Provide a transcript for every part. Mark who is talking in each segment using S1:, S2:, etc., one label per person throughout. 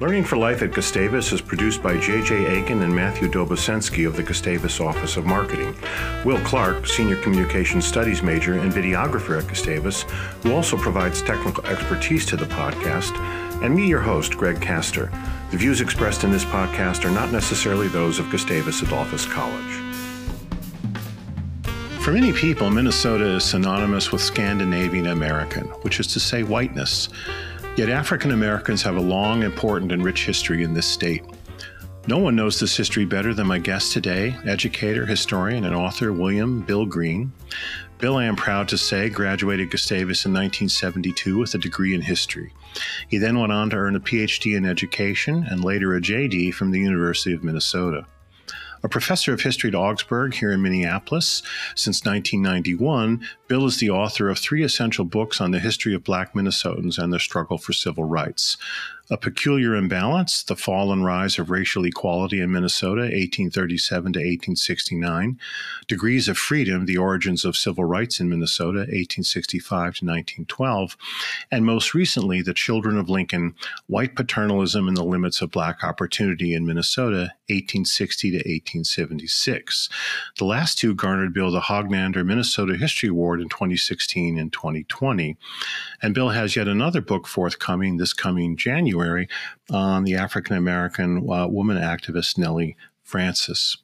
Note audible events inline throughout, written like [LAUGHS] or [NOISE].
S1: Learning for Life at Gustavus is produced by J.J. Aiken and Matthew Dobosensky of the Gustavus Office of Marketing. Will Clark, Senior Communication Studies major and videographer at Gustavus, who also provides technical expertise to the podcast, and me, your host, Greg Kaster. The views expressed in this podcast are not necessarily those of Gustavus Adolphus College. For many people, Minnesota is synonymous with Scandinavian American, which is to say whiteness. Yet African Americans have a long, important, and rich history in this state. No one knows this history better than my guest today, educator, historian, and author William Bill Green. Bill, I am proud to say, graduated Gustavus in 1972 with a degree in history. He then went on to earn a PhD in education and later a JD from the University of Minnesota. A professor of history at Augsburg here in Minneapolis since 1991, Bill is the author of three essential books on the history of black Minnesotans and their struggle for civil rights. A Peculiar Imbalance, The Fall and Rise of Racial Equality in Minnesota, 1837 to 1869, Degrees of Freedom, The Origins of Civil Rights in Minnesota, 1865 to 1912, and most recently, The Children of Lincoln, White Paternalism and the Limits of Black Opportunity in Minnesota, 1860 to 1876. The last two garnered Bill the Hognander Minnesota History Award in 2016 and 2020. And Bill has yet another book forthcoming this coming January on the African American uh, woman activist Nellie Francis.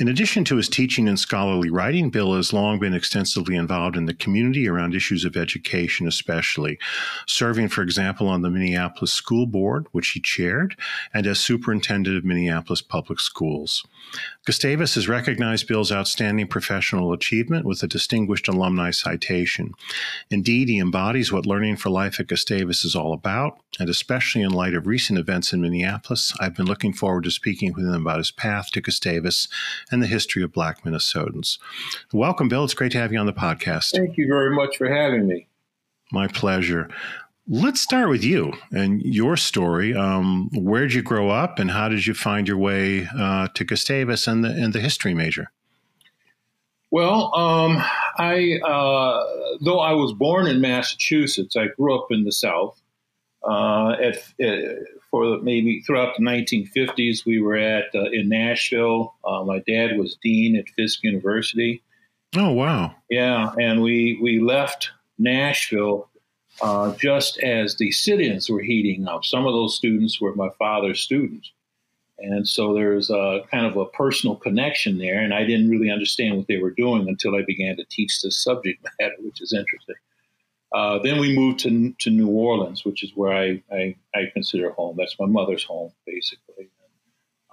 S1: In addition to his teaching and scholarly writing, Bill has long been extensively involved in the community around issues of education, especially serving, for example, on the Minneapolis School Board, which he chaired, and as superintendent of Minneapolis Public Schools. Gustavus has recognized Bill's outstanding professional achievement with a distinguished alumni citation. Indeed, he embodies what Learning for Life at Gustavus is all about, and especially in light of recent events in Minneapolis, I've been looking forward to speaking with him about his path to Gustavus and the history of Black Minnesotans. Welcome, Bill. It's great to have you on the podcast.
S2: Thank you very much for having me.
S1: My pleasure. Let's start with you and your story. Um, where did you grow up, and how did you find your way uh, to Gustavus and the and the history major?
S2: Well, um, I uh, though I was born in Massachusetts, I grew up in the South. Uh, at, at, for maybe throughout the 1950s, we were at uh, in Nashville. Uh, my dad was dean at Fisk University.
S1: Oh wow!
S2: Yeah, and we we left Nashville uh, just as the sit-ins were heating up. Some of those students were my father's students. And so there's a kind of a personal connection there. And I didn't really understand what they were doing until I began to teach the subject [LAUGHS] matter, which is interesting. Uh, then we moved to, to New Orleans, which is where I, I, I consider home. That's my mother's home, basically.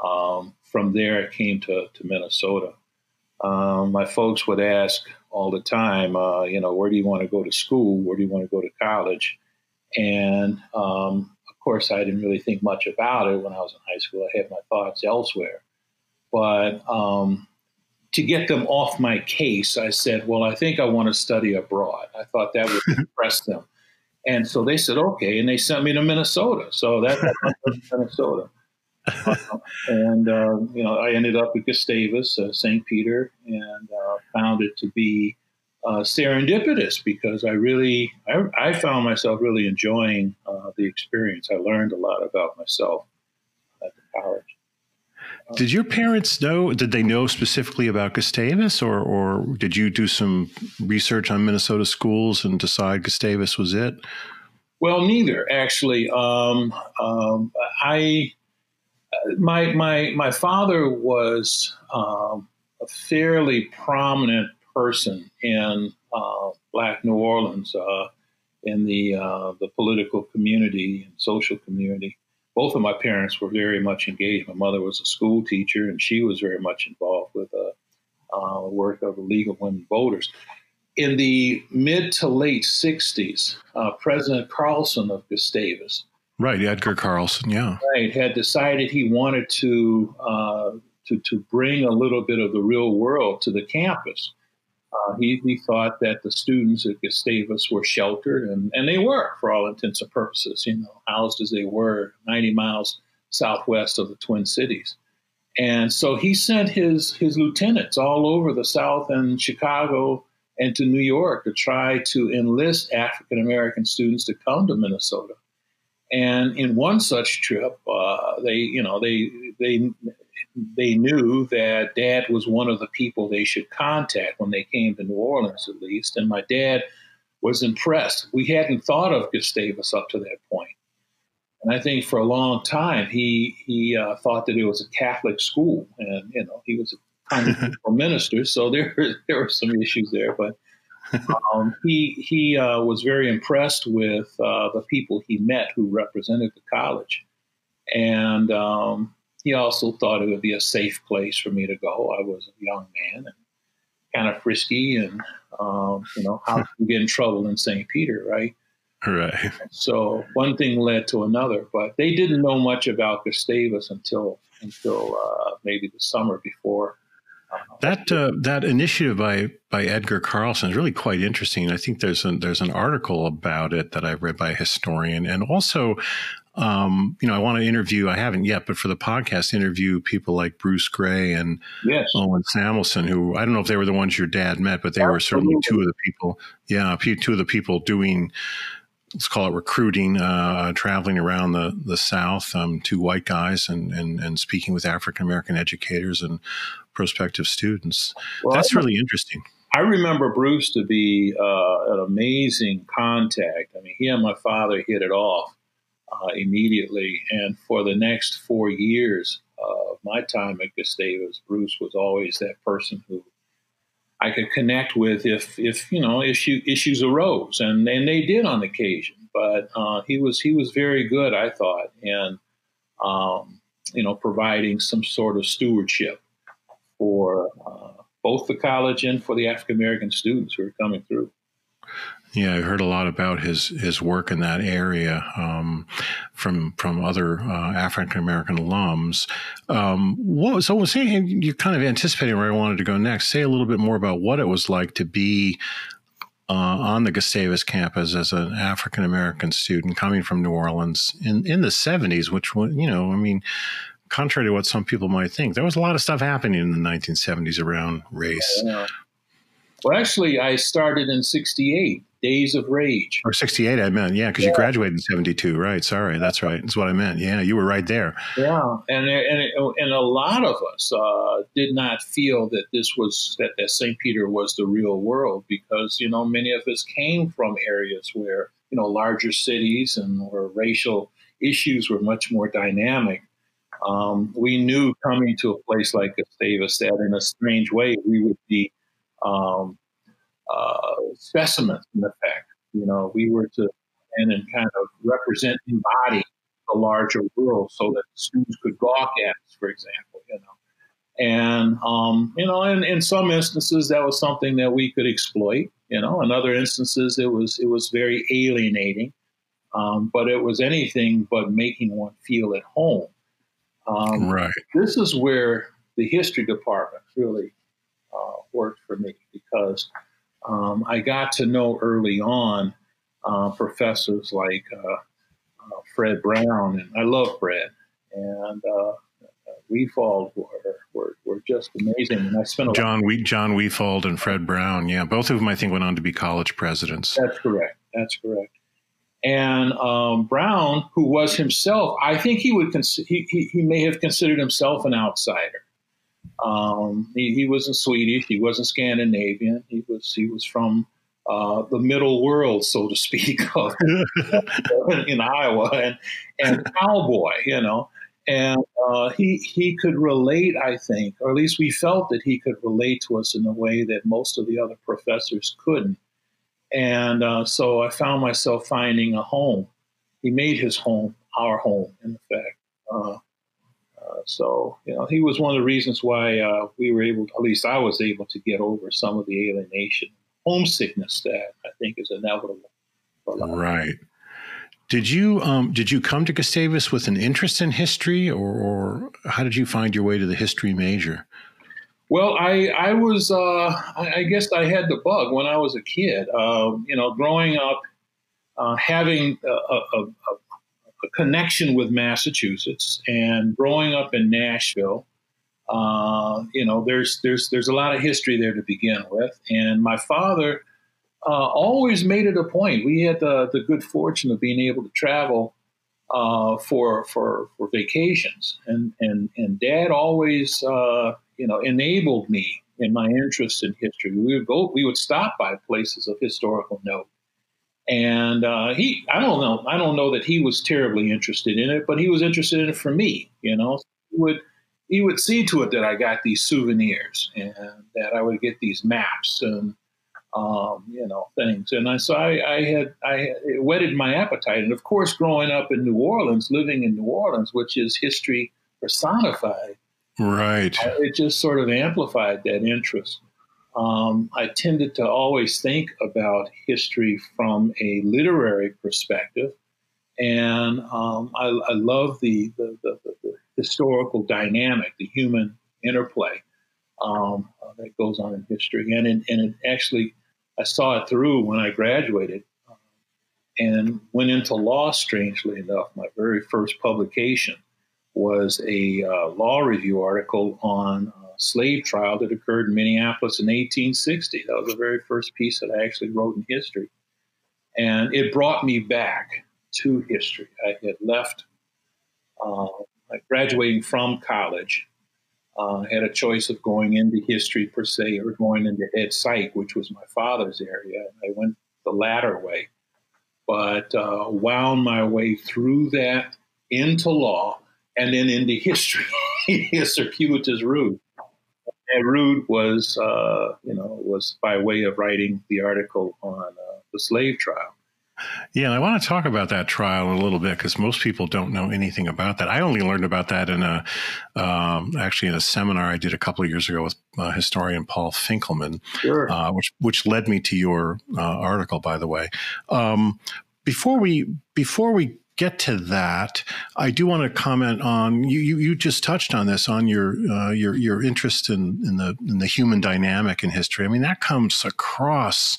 S2: Um, from there, I came to, to Minnesota. Um, my folks would ask, all the time, uh, you know, where do you want to go to school? Where do you want to go to college? And um, of course, I didn't really think much about it when I was in high school. I had my thoughts elsewhere. But um, to get them off my case, I said, well, I think I want to study abroad. I thought that would [LAUGHS] impress them. And so they said, okay. And they sent me to Minnesota. So that's Minnesota. Uh, [LAUGHS] and uh, you know, I ended up at Gustavus, uh, St. Peter, and uh, found it to be uh, serendipitous because I really, I, I, found myself really enjoying uh, the experience. I learned a lot about myself at the college.
S1: Did your parents know? Did they know specifically about Gustavus, or or did you do some research on Minnesota schools and decide Gustavus was it?
S2: Well, neither actually. Um, um, I my my my father was um, a fairly prominent person in uh, Black New Orleans, uh, in the uh, the political community and social community. Both of my parents were very much engaged. My mother was a school teacher, and she was very much involved with the uh, uh, work of the League of Women Voters. In the mid to late '60s, uh, President Carlson of Gustavus
S1: Right, Edgar Carlson, yeah.
S2: Right, had decided he wanted to uh, to to bring a little bit of the real world to the campus. Uh, he, he thought that the students at Gustavus were sheltered, and, and they were, for all intents and purposes, you know, housed as they were 90 miles southwest of the Twin Cities. And so he sent his, his lieutenants all over the South and Chicago and to New York to try to enlist African American students to come to Minnesota. And in one such trip, uh, they, you know, they they they knew that Dad was one of the people they should contact when they came to New Orleans, at least. And my dad was impressed. We hadn't thought of Gustavus up to that point. And I think for a long time he he uh, thought that it was a Catholic school, and you know he was a [LAUGHS] minister, so there [LAUGHS] there were some issues there. But um, he he uh, was very impressed with uh, the people he met who represented the college, and um, he also thought it would be a safe place for me to go. I was a young man and kind of frisky, and um, you know how [LAUGHS] to get in trouble in St. Peter, right?
S1: Right.
S2: So one thing led to another, but they didn't know much about Gustavus until until uh, maybe the summer before
S1: that uh, that initiative by by Edgar Carlson is really quite interesting. I think there's an there's an article about it that I've read by a historian, and also, um, you know, I want to interview. I haven't yet, but for the podcast, interview people like Bruce Gray and
S2: yes.
S1: Owen Sammelson, who I don't know if they were the ones your dad met, but they Absolutely. were certainly two of the people. Yeah, two of the people doing let's call it recruiting, uh, traveling around the the South, um, two white guys, and and and speaking with African American educators and prospective students. Well, That's really interesting.
S2: I remember Bruce to be uh, an amazing contact. I mean, he and my father hit it off uh, immediately, and for the next four years of my time at Gustavus, Bruce was always that person who I could connect with if, if you know, issue, issues arose, and and they did on occasion. But uh, he was he was very good, I thought, in um, you know providing some sort of stewardship for uh, both the college and for the African American students who are coming through.
S1: Yeah, I heard a lot about his his work in that area um, from from other uh, African American alums. Um, what so was saying you're kind of anticipating where I wanted to go next. Say a little bit more about what it was like to be uh, on the Gustavus campus as an African American student coming from New Orleans in in the 70s, which you know, I mean, contrary to what some people might think, there was a lot of stuff happening in the 1970s around race.
S2: Well, actually, I started in 68, Days of Rage.
S1: Or 68, I meant, yeah, because yeah. you graduated in 72, right? Sorry, that's right. That's what I meant. Yeah, you were right there.
S2: Yeah, and and, and a lot of us uh, did not feel that this was, that, that St. Peter was the real world because, you know, many of us came from areas where, you know, larger cities and where racial issues were much more dynamic. Um, we knew coming to a place like Gustavus that in a strange way we would be um, uh, specimens in effect. You know, we were to and, and kind of represent, embody the larger world so that students could gawk at us, for example, you know. And, um, you know, in, in some instances that was something that we could exploit, you know, in other instances it was, it was very alienating. Um, but it was anything but making one feel at home.
S1: Um, right.
S2: This is where the history department really uh, worked for me because um, I got to know early on uh, professors like uh, uh Fred Brown, and I love Fred, and uh, Wefald were, were, were just amazing. And I spent a
S1: John we- Jon Wefald and Fred Brown, yeah, both of them I think went on to be college presidents.
S2: That's correct. That's correct. And um, Brown, who was himself, I think he would cons- he, he, he may have considered himself an outsider. Um, he, he wasn't Swedish, he wasn't Scandinavian. He was he was from uh, the middle world, so to speak, [LAUGHS] of, [LAUGHS] in Iowa, and and cowboy, you know. And uh, he he could relate, I think, or at least we felt that he could relate to us in a way that most of the other professors couldn't. And uh, so I found myself finding a home. He made his home our home, in effect. Uh, so, you know, he was one of the reasons why uh, we were able, to, at least I was able to get over some of the alienation, homesickness that I think is inevitable.
S1: Right. Did you um, did you come to Gustavus with an interest in history, or, or how did you find your way to the history major?
S2: Well, I I was uh, I, guess I had the bug when I was a kid. Uh, you know, growing up, uh, having a, a, a, connection with Massachusetts, and growing up in Nashville. Uh, you know, there's there's there's a lot of history there to begin with, and my father uh, always made it a point. We had the the good fortune of being able to travel uh, for for for vacations, and and and Dad always uh, you know enabled me in my interest in history. We would go, we would stop by places of historical note, and uh, he I don't know I don't know that he was terribly interested in it, but he was interested in it for me. You know, he would he would see to it that I got these souvenirs and that I would get these maps and um, you know things. And I, so I, I had I it whetted my appetite. And of course, growing up in New Orleans, living in New Orleans, which is history personified,
S1: right?
S2: it just sort of amplified that interest um, I tended to always think about history from a literary perspective. And um, I, I, love the, the, the, the, historical dynamic, the human interplay um, that goes on in history. And, in, and it actually, I saw it through when I graduated um, and went into law, strangely enough. My very first publication was a uh, law review article on uh, slave trial that occurred in Minneapolis in 1860. That was the very first piece that I actually wrote in history. And it brought me back to history. I had left, uh, graduating from college, uh, had a choice of going into history per se or going into ed psych, which was my father's area. I went the latter way, but uh, wound my way through that into law and then into history, a circuitous route that route was, uh, you know, was by way of writing the article on uh, the slave trial.
S1: Yeah, and I want to talk about that trial a little bit because most people don't know anything about that. I only learned about that in a, um, actually in a seminar I did a couple of years ago with uh, historian Paul Finkelman,
S2: sure. uh,
S1: which which led me to your uh, article, by the way. Um, before we before we get to that, I do want to comment on you. You, you just touched on this on your uh, your your interest in, in the in the human dynamic in history. I mean, that comes across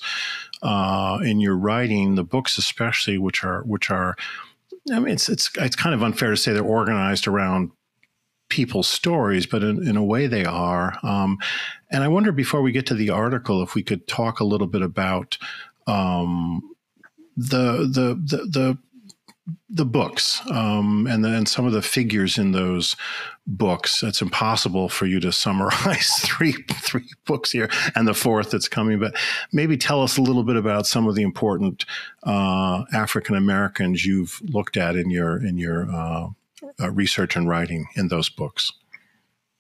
S1: uh, in your writing, the books especially, which are which are. I mean, it's it's it's kind of unfair to say they're organized around people's stories, but in, in a way they are. Um, and I wonder before we get to the article, if we could talk a little bit about um, the, the the the the books um, and then some of the figures in those books. It's impossible for you to summarize [LAUGHS] three three books here and the fourth that's coming. But maybe tell us a little bit about some of the important uh, African Americans you've looked at in your in your uh, uh, research and writing in those books.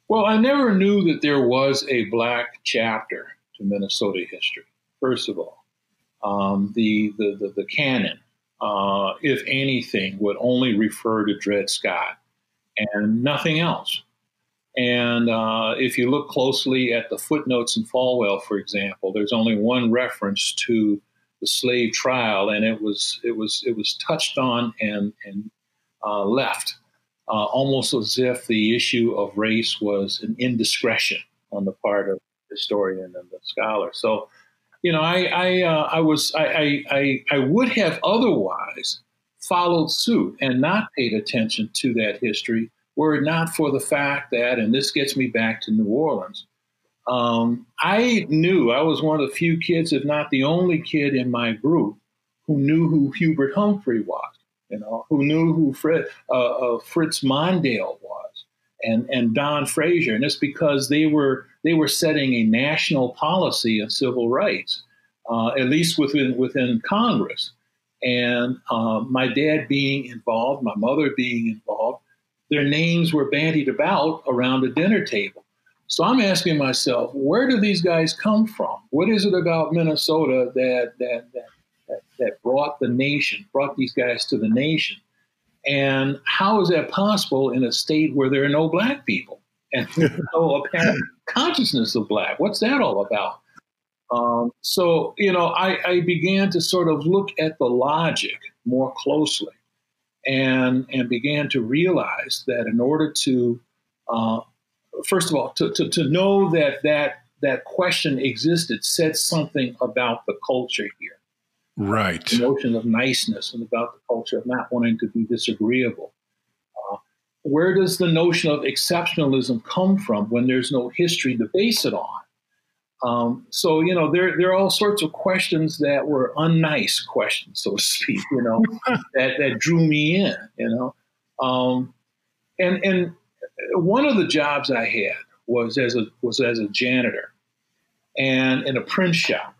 S2: Well, I never knew that there was a black chapter to Minnesota history. First of all, um, the, the the the canon uh, if anything, would only refer to Dred Scott and nothing else. And uh, if you look closely at the footnotes in Folwell, for example, there's only one reference to the slave trial, and it was it was it was touched on and and uh, left, uh, almost as if the issue of race was an indiscretion on the part of the historian and the scholar. So you know, I I, uh, I was I, I I would have otherwise followed suit and not paid attention to that history were it not for the fact that, and this gets me back to New Orleans. Um, I knew I was one of the few kids, if not the only kid in my group, who knew who Hubert Humphrey was. You know, who knew who uh, uh, Fritz Mondale was, and and Don Fraser, and it's because they were they were setting a national policy of civil rights, uh, at least within within Congress. And uh, my dad being involved, my mother being involved, their names were bandied about around the dinner table. So I'm asking myself, where do these guys come from? What is it about Minnesota that that that, that brought the nation, brought these guys to the nation? And how is that possible in a state where there are no black people and no [LAUGHS] apparent consciousness of black. What's that all about? Um, so, you know, I, I, began to sort of look at the logic more closely and, and began to realize that in order to, uh, first of all, to, to, to know that, that that question existed said something about the culture here.
S1: Right.
S2: The notion of niceness and about the culture of not wanting to be disagreeable where does the notion of exceptionalism come from when there's no history to base it on? Um, so you know, there there are all sorts of questions that were unnice questions, so to speak. You know, [LAUGHS] that that drew me in. You know, um, and and one of the jobs I had was as a was as a janitor, and in a print shop.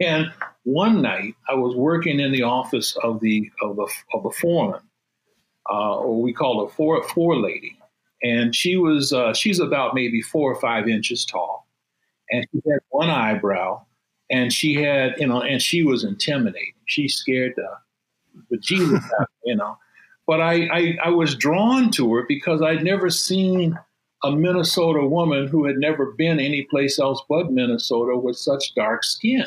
S2: And one night, I was working in the office of the of the of the foreman, uh, or we call her four four lady, and she was uh, she's about maybe four or five inches tall and she had one eyebrow, and she had, you know, and she was intimidating. She scared the Jesus out, you know. But I, I, I was drawn to her because I'd never seen a Minnesota woman who had never been anyplace else but Minnesota with such dark skin.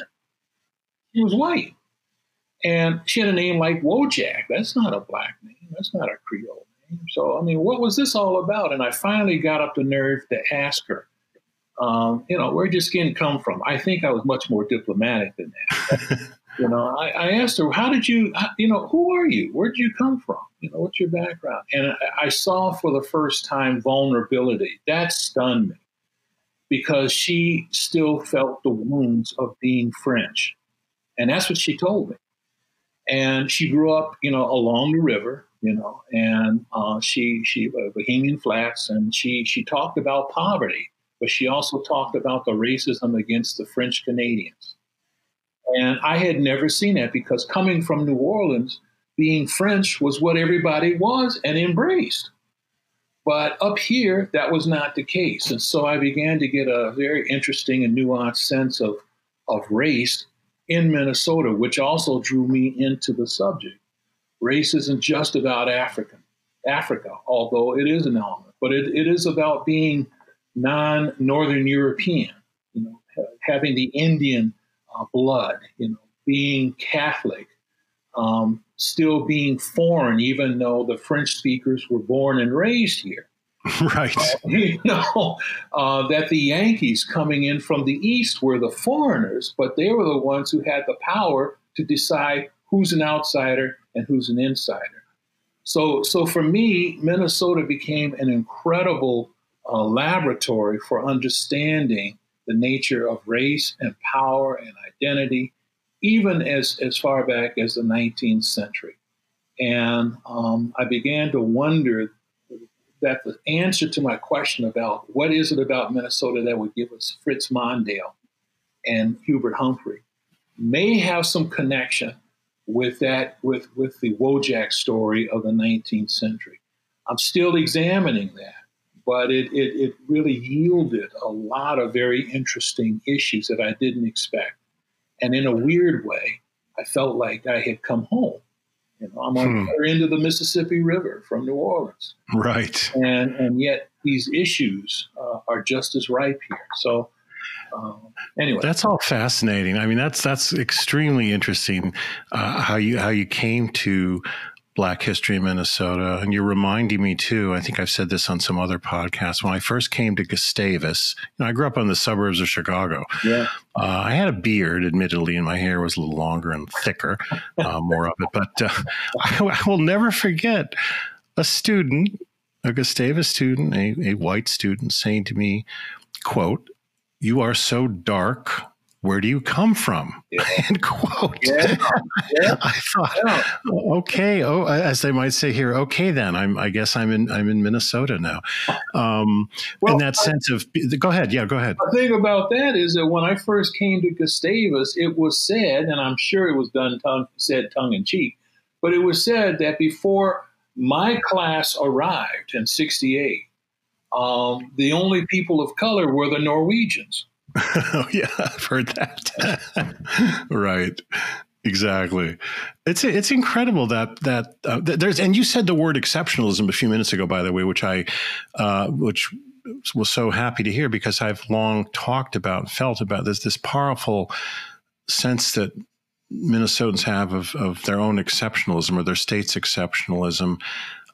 S2: She was white. And she had a name like Wojak. That's not a black name. That's not a Creole name. So, I mean, what was this all about? And I finally got up the nerve to ask her um, you know, where'd your skin come from? I think I was much more diplomatic than that. [LAUGHS] you know, I, I, asked her, how did you, you know, who are you? Where'd you come from? You know, what's your background? And I, I saw for the first time vulnerability. That stunned me because she still felt the wounds of being French. And that's what she told me. And she grew up, you know, along the river, you know, and uh, she, she, uh, Bohemian Flats, and she, she talked about poverty but she also talked about the racism against the French Canadians. And I had never seen that because coming from New Orleans, being French was what everybody was and embraced. But up here, that was not the case. And so I began to get a very interesting and nuanced sense of, of race in Minnesota, which also drew me into the subject. Race isn't just about African, Africa, although it is an element, but it, it is about being non-Northern European, you know, having the Indian uh, blood, you know, being Catholic, um, still being foreign, even though the French speakers were born and raised here. [LAUGHS]
S1: Right. Uh,
S2: you know, uh, that the Yankees coming in from the East were the foreigners, but they were the ones who had the power to decide who's an outsider and who's an insider. So, so for me, Minnesota became an incredible a laboratory for understanding the nature of race and power and identity, even as, as far back as the 19th century. And um, I began to wonder that the answer to my question about what is it about Minnesota that would give us Fritz Mondale and Hubert Humphrey may have some connection with that, with, with the Wojak story of the 19th century. I'm still examining that but it, it, it really yielded a lot of very interesting issues that I didn't expect. And in a weird way, I felt like I had come home. You know, I'm on hmm. the other end of the Mississippi River from New Orleans.
S1: Right.
S2: And, and yet these issues uh, are just as ripe here. So, um, anyway,
S1: that's all fascinating. I mean, that's that's extremely interesting. Uh, how you how you came to Black history in Minnesota. And you're reminding me too, I think I've said this on some other podcasts. When I first came to Gustavus, you know, I grew up in the suburbs of Chicago.
S2: Yeah.
S1: Uh, I had a beard, admittedly, and my hair was a little longer and thicker, uh, more of it. But uh, [LAUGHS] I, I, will never forget a student, a Gustavus student, a, a white student, saying to me, quote, you are so dark where do you come from? Yeah. [LAUGHS] End quote. Yeah. Yeah. [LAUGHS] I thought, yeah. okay, oh, as they might say here, okay, then I'm, I guess I'm in, I'm in Minnesota now. Um, well, and that I, sense of, go ahead, yeah, go ahead.
S2: The thing about that is that when I first came to Gustavus, it was said, and I'm sure it was done tongue, said tongue in cheek, but it was said that before my class arrived in '68, um, the only people of color were the Norwegians. [LAUGHS]
S1: oh yeah, I've heard that. [LAUGHS] right. Exactly. It's it's incredible that that uh, there's and you said the word exceptionalism a few minutes ago by the way which I uh, which was so happy to hear because I've long talked about felt about this this powerful sense that Minnesotans have of, of their own exceptionalism or their state's exceptionalism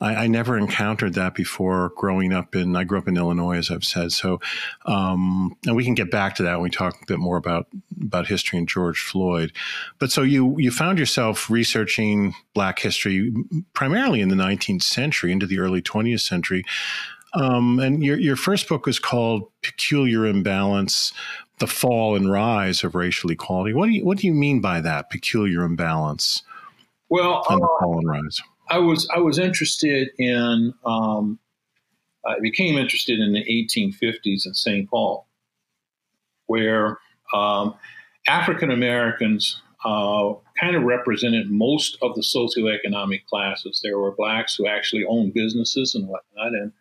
S1: I, I, never encountered that before growing up in, I grew up in Illinois, as I've said. So, um, and we can get back to that when we talk a bit more about, about history and George Floyd. But so you, you found yourself researching Black history primarily in the 19th century into the early 20th century. Um, and your, your first book was called Peculiar Imbalance the fall and rise of racial equality. What do you what do you mean by that peculiar imbalance?
S2: Well,
S1: and the uh, fall and rise.
S2: I was I was interested in um, I became interested in the 1850s in St. Paul, where um, African Americans uh, kind of represented most of the socioeconomic classes. There were blacks who actually owned businesses and whatnot, and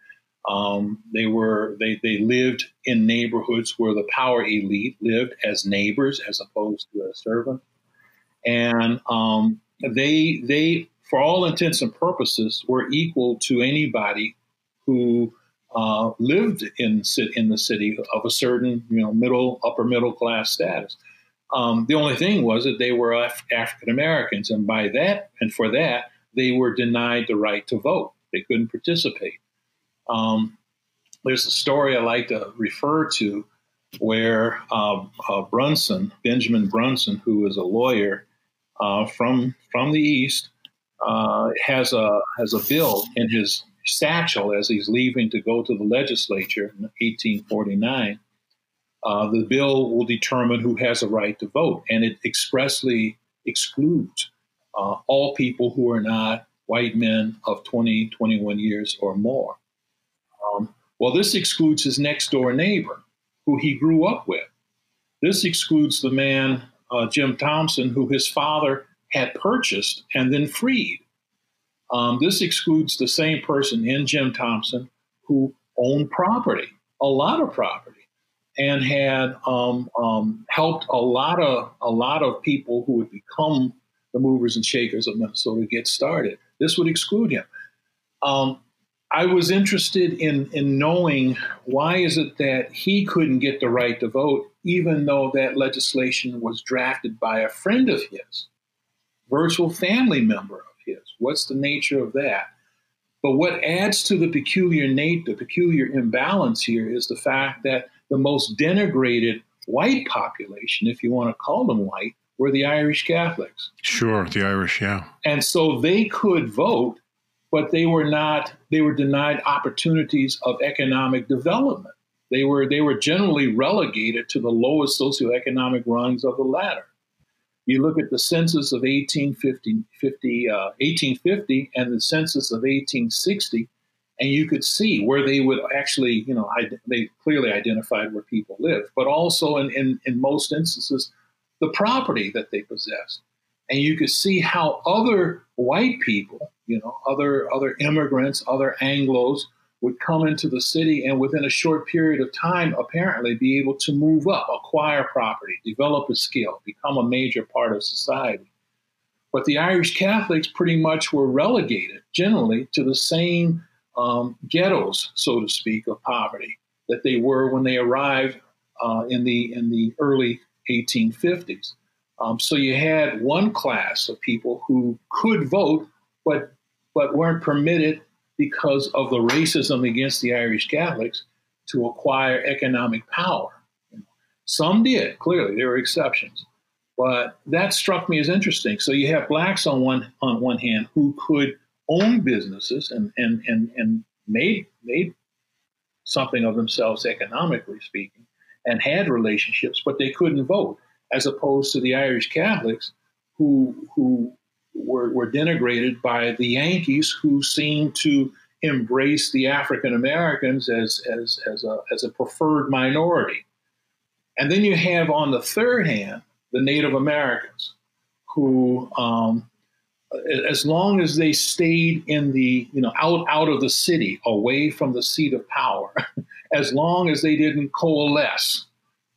S2: um, they were they they lived in neighborhoods where the power elite lived as neighbors as opposed to as servants, and um, they they for all intents and purposes were equal to anybody who uh, lived in in the city of a certain you know middle upper middle class status. Um, the only thing was that they were Af- African Americans, and by that and for that they were denied the right to vote. They couldn't participate. Um, there's a story I like to refer to where uh, uh, Brunson, Benjamin Brunson, who is a lawyer uh, from from the East, uh, has a has a bill in his satchel as he's leaving to go to the legislature in 1849. Uh, the bill will determine who has a right to vote, and it expressly excludes uh, all people who are not white men of 20, 21 years or more. Um, well, this excludes his next door neighbor, who he grew up with. This excludes the man, uh, Jim Thompson, who his father had purchased and then freed. Um, this excludes the same person in Jim Thompson who owned property, a lot of property, and had um, um, helped a lot of a lot of people who would become the movers and shakers of Minnesota get started. This would exclude him. Um, I was interested in in knowing why is it that he couldn't get the right to vote, even though that legislation was drafted by a friend of his, virtual family member of his. What's the nature of that? But what adds to the peculiar nat- the peculiar imbalance here is the fact that the most denigrated white population, if you want to call them white, were the Irish Catholics.
S1: Sure, the Irish, yeah.
S2: And so they could vote but they were not they were denied opportunities of economic development. They were they were generally relegated to the lowest socioeconomic rungs of the ladder. You look at the census of 1850, 50, uh, 1850 and the census of 1860, and you could see where they would actually, you know, they clearly identified where people lived, but also in, in, in most instances, the property that they possessed. And you could see how other white people you know, other other immigrants, other Anglo's would come into the city and within a short period of time apparently be able to move up, acquire property, develop a skill, become a major part of society. But the Irish Catholics pretty much were relegated generally to the same um, ghettos, so to speak, of poverty that they were when they arrived uh, in the in the early 1850s. Um, so you had one class of people who could vote, but but weren't permitted because of the racism against the Irish Catholics to acquire economic power. Some did, clearly, there were exceptions. But that struck me as interesting. So you have blacks on one on one hand who could own businesses and and and, and made made something of themselves economically speaking and had relationships, but they couldn't vote, as opposed to the Irish Catholics who who were, were denigrated by the Yankees, who seemed to embrace the African Americans as, as, as, a, as a preferred minority. And then you have on the third hand the Native Americans, who, um, as long as they stayed in the, you know, out, out of the city, away from the seat of power, [LAUGHS] as long as they didn't coalesce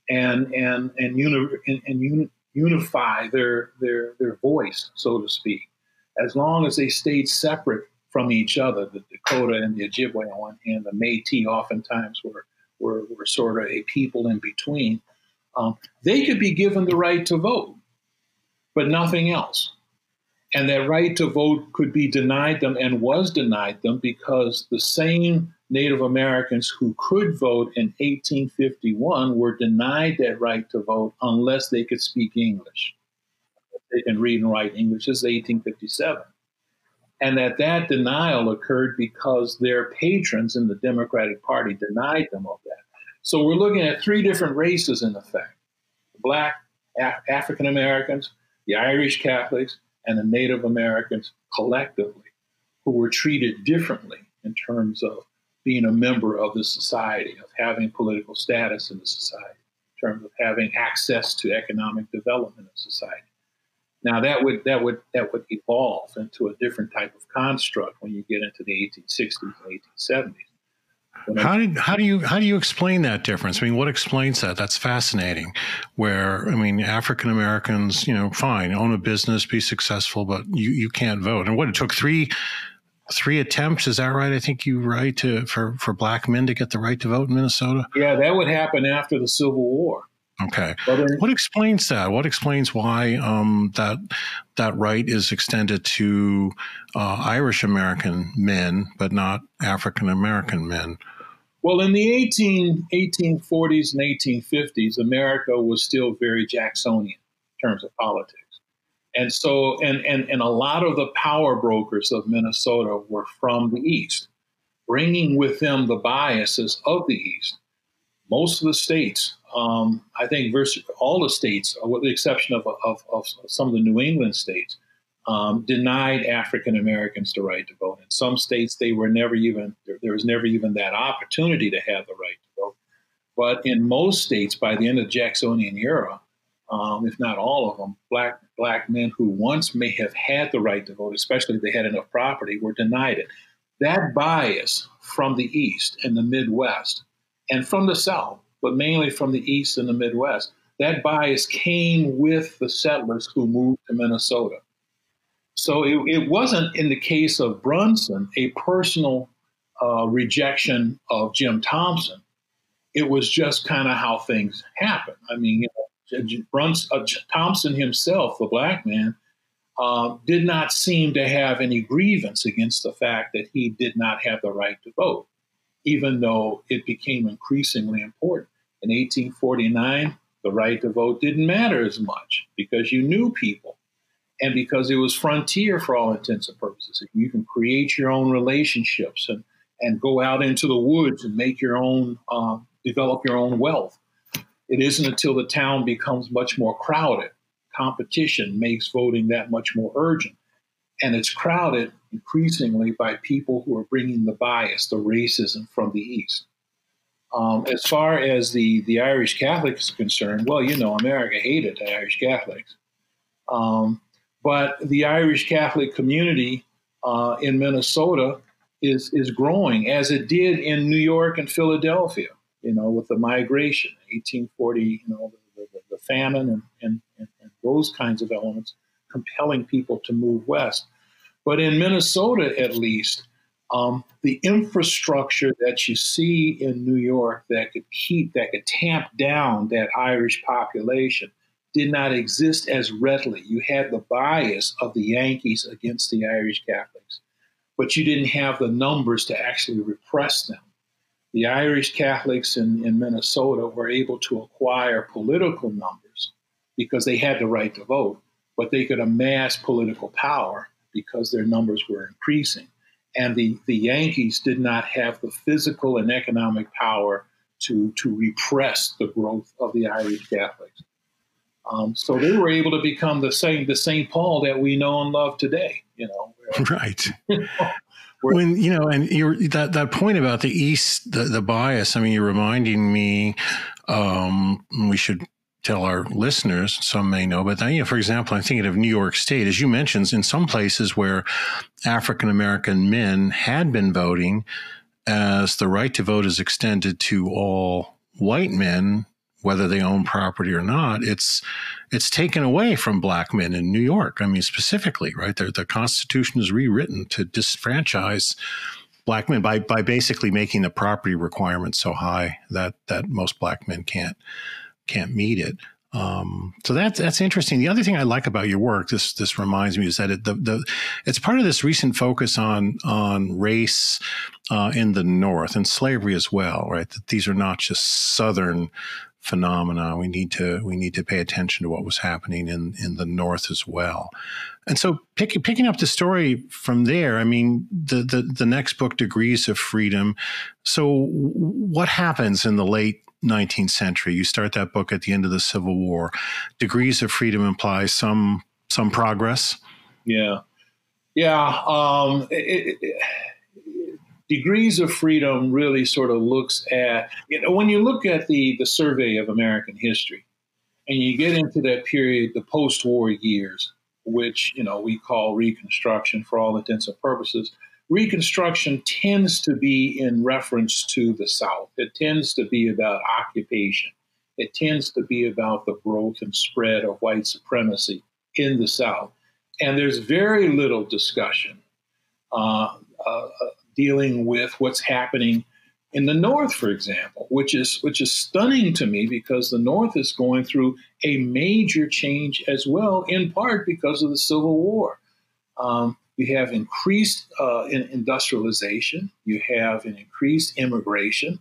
S2: and, and, and, uni- and, and unify their, their, their voice, so to speak, as long as they stayed separate from each other, the Dakota and the Ojibwe on one hand, the Métis oftentimes were, were, were sort of a people in between, um, they could be given the right to vote, but nothing else. And that right to vote could be denied them and was denied them because the same Native Americans who could vote in 1851 were denied that right to vote unless they could speak English. They can read and write English. This is 1857. And that that denial occurred because their patrons in the Democratic Party denied them of that. So we're looking at three different races in effect Black, Af- African Americans, the Irish Catholics, and the Native Americans collectively, who were treated differently in terms of being a member of the society, of having political status in the society, in terms of having access to economic development in society. Now that would that would that would evolve into a different type of construct when you get into the 1860s and 1870s.
S1: How do how do you how do you explain that difference? I mean, what explains that? That's fascinating. Where I mean, African Americans, you know, fine, own a business, be successful, but you you can't vote. And what it took three three attempts is that right? I think you right to for for black men to get the right to vote in Minnesota.
S2: Yeah, that would happen after the Civil War.
S1: Okay. What explains that? What explains why um, that that right is extended to uh, Irish American men, but not African American men?
S2: Well, in the 18, 1840s and 1850s, America was still very Jacksonian in terms of politics. And so, and, and, and a lot of the power brokers of Minnesota were from the East, bringing with them the biases of the East. Most of the states um, I think versus all the states, with the exception of, of, of some of the New England states, um, denied African Americans the right to vote. In some states, they were never even there, there, was never even that opportunity to have the right to vote. But in most states, by the end of the Jacksonian era, um, if not all of them, black black men who once may have had the right to vote, especially if they had enough property, were denied it. That bias from the East and the Midwest and from the South but mainly from the East and the Midwest. That bias came with the settlers who moved to Minnesota. So it, it wasn't, in the case of Brunson, a personal uh, rejection of Jim Thompson. It was just kind of how things happen. I mean, you know, Brunson, uh, Thompson himself, the black man, uh, did not seem to have any grievance against the fact that he did not have the right to vote even though it became increasingly important. In 1849, the right to vote didn't matter as much because you knew people and because it was frontier for all intents and purposes. You can create your own relationships and, and go out into the woods and make your own, uh, develop your own wealth. It isn't until the town becomes much more crowded. Competition makes voting that much more urgent. And it's crowded increasingly by people who are bringing the bias, the racism from the East. Um, as far as the, the Irish Catholics are concerned, well, you know, America hated the Irish Catholics. Um, but the Irish Catholic community uh, in Minnesota is, is growing as it did in New York and Philadelphia, you know, with the migration, 1840, you know, the, the, the famine and, and, and those kinds of elements compelling people to move west. But in Minnesota, at least, um, the infrastructure that you see in New York that could keep, that could tamp down that Irish population did not exist as readily. You had the bias of the Yankees against the Irish Catholics, but you didn't have the numbers to actually repress them. The Irish Catholics in, in Minnesota were able to acquire political numbers because they had the right to vote, but they could amass political power because their numbers were increasing. And the, the Yankees did not have the physical and economic power to, to repress the growth of the Irish Catholics. Um, so they were able to become the same the St. Paul that we know and love today. You know, [LAUGHS]
S1: right. [LAUGHS] when you know, and you're that that point about the East, the, the bias. I mean, you're reminding me. Um, we should tell our listeners, some may know, but you know, for example, I'm thinking of New York State, as you mentioned, in some places where African American men had been voting, as the right to vote is extended to all white men, whether they own property or not, it's it's taken away from black men in New York. I mean, specifically, right? The, the Constitution is rewritten to disfranchise black men by by basically making the property requirement so high that that most black men can't can't meet it. Um, so that's that's interesting. The other thing I like about your work, this this reminds me, is that it, the, the it's part of this recent focus on on race uh, in the North and slavery as well, right? That these are not just Southern phenomena. We need to we need to pay attention to what was happening in in the North as well. And so, pick, picking up the story from there, I mean, the, the the next book, Degrees of Freedom. So, what happens in the late 19th century? You start that book at the end of the Civil War. Degrees of Freedom implies some some progress.
S2: Yeah, yeah. Um, it, it, degrees of freedom really sort of looks at you know when you look at the the survey of American history and you get into that period the post-war years which you know we call reconstruction for all intents and purposes reconstruction tends to be in reference to the south. It tends to be about occupation. It tends to be about the growth and spread of white supremacy in the south. And there's very little discussion uh, uh, dealing with what's happening in the north for example which is which is stunning to me because the north is going through a major change as well in part because of the civil war. Um, you have increased uh, in industrialization you have an increased immigration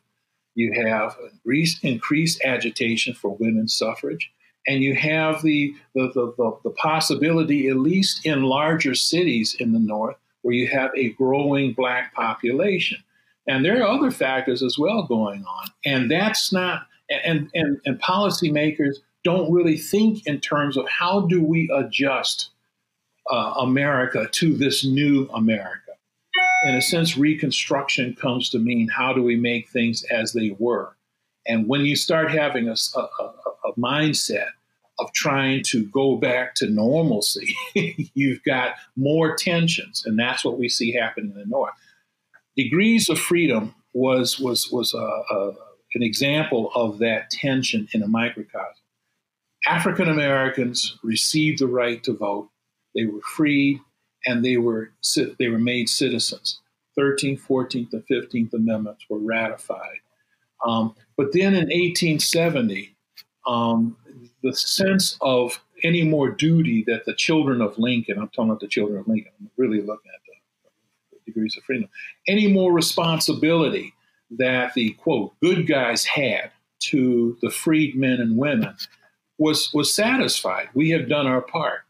S2: you have increased, increased agitation for women's suffrage and you have the the, the, the, the possibility at least in larger cities in the north where you have a growing black population. And there are other factors as well going on. And that's not, and, and, and policymakers don't really think in terms of how do we adjust uh, America to this new America. In a sense, reconstruction comes to mean how do we make things as they were. And when you start having a, a, a mindset of trying to go back to normalcy, [LAUGHS] you've got more tensions, and that's what we see happening in the North. Degrees of Freedom was was was a, a, an example of that tension in a microcosm. African Americans received the right to vote; they were freed, and they were they were made citizens. 13th, 14th, and 15th Amendments were ratified. Um, but then in 1870, um, the sense of any more duty that the children of Lincoln, I'm talking about the children of Lincoln, I'm really looking at the, degrees of freedom, any more responsibility that the quote, good guys had to the freed men and women was, was satisfied. We have done our part.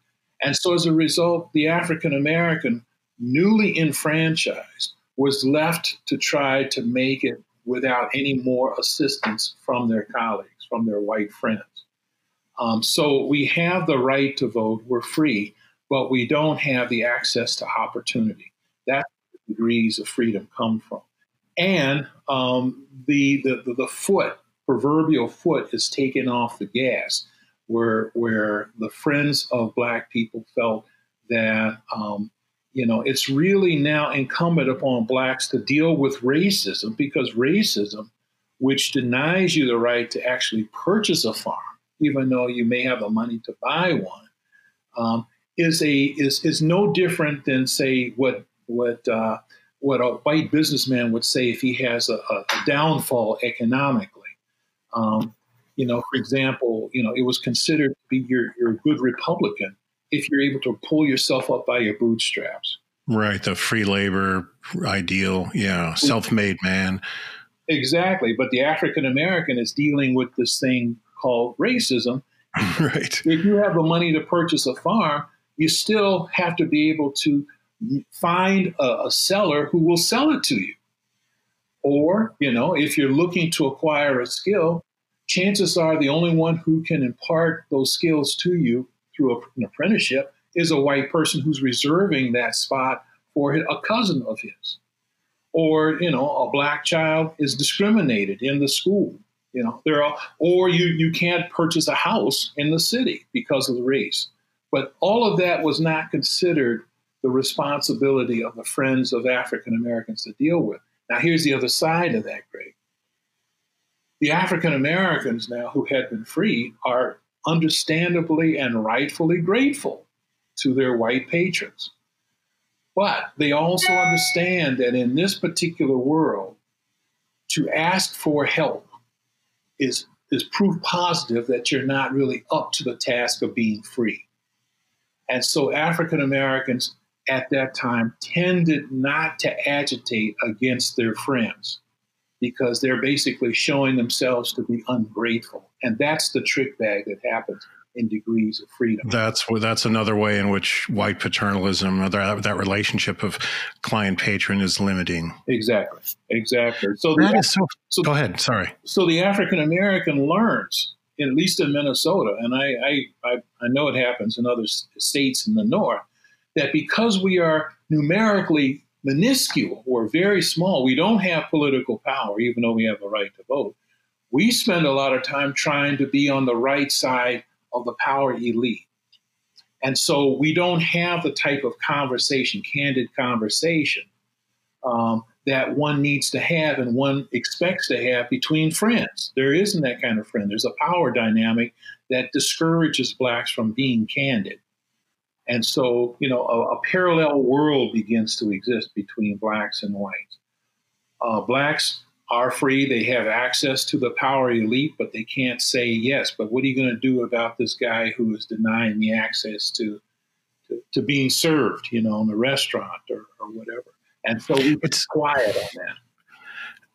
S2: And so as a result, the African American, newly enfranchised, was left to try to make it without any more assistance from their colleagues, from their white friends. Um, so we have the right to vote, we're free, but we don't have the access to opportunity. That's where degrees of freedom come from. And um, the, the, the, the foot, proverbial foot, is taken off the gas, where, where the friends of Black people felt that um, you know, it's really now incumbent upon blacks to deal with racism because racism, which denies you the right to actually purchase a farm, even though you may have the money to buy one, um, is a is is no different than say what what uh, what a white businessman would say if he has a, a downfall economically. Um, you know, for example, you know, it was considered to be your your good Republican if you're able to pull yourself up by your bootstraps.
S1: Right, the free labor ideal, yeah, self-made man.
S2: Exactly, but the African American is dealing with this thing called racism. [LAUGHS]
S1: right.
S2: If you have the money to purchase a farm, you still have to be able to find a, a seller who will sell it to you. Or, you know, if you're looking to acquire a skill, chances are the only one who can impart those skills to you through an apprenticeship is a white person who's reserving that spot for a cousin of his. Or, you know, a black child is discriminated in the school you know, there are, or you you can't purchase a house in the city because of the race. But all of that was not considered the responsibility of the friends of African Americans to deal with. Now, here's the other side of that, Greg. The African Americans now who had been freed are understandably and rightfully grateful to their white patrons. But they also understand that in this particular world, to ask for help is is proof positive that you're not really up to the task of being free. And so African Americans at that time tended not to agitate against their friends. because they're basically showing themselves to be ungrateful. And that's the trick bag that happens in degrees of freedom.
S1: That's that's another way in which white paternalism, that, that relationship of client patron, is limiting.
S2: Exactly, exactly. So
S1: that the, is so, so. Go ahead. Sorry.
S2: So the African American learns, at least in Minnesota, and I, I I I know it happens in other states in the north, that because we are numerically minuscule or very small. We don't have political power, even though we have a right to vote. We spend a lot of time trying to be on the right side of the power elite. And so we don't have the type of conversation, candid conversation, um, that one needs to have and one expects to have between friends. There isn't that kind of friend. There's a power dynamic that discourages blacks from being candid. And so, you know, a, a parallel world begins to exist between blacks and whites. Uh, blacks are free, they have access to the power elite, but they can't say yes. But what are you going to do about this guy who is denying me access to, to, to being served, you know, in the restaurant or, or whatever? And so it's quiet on that.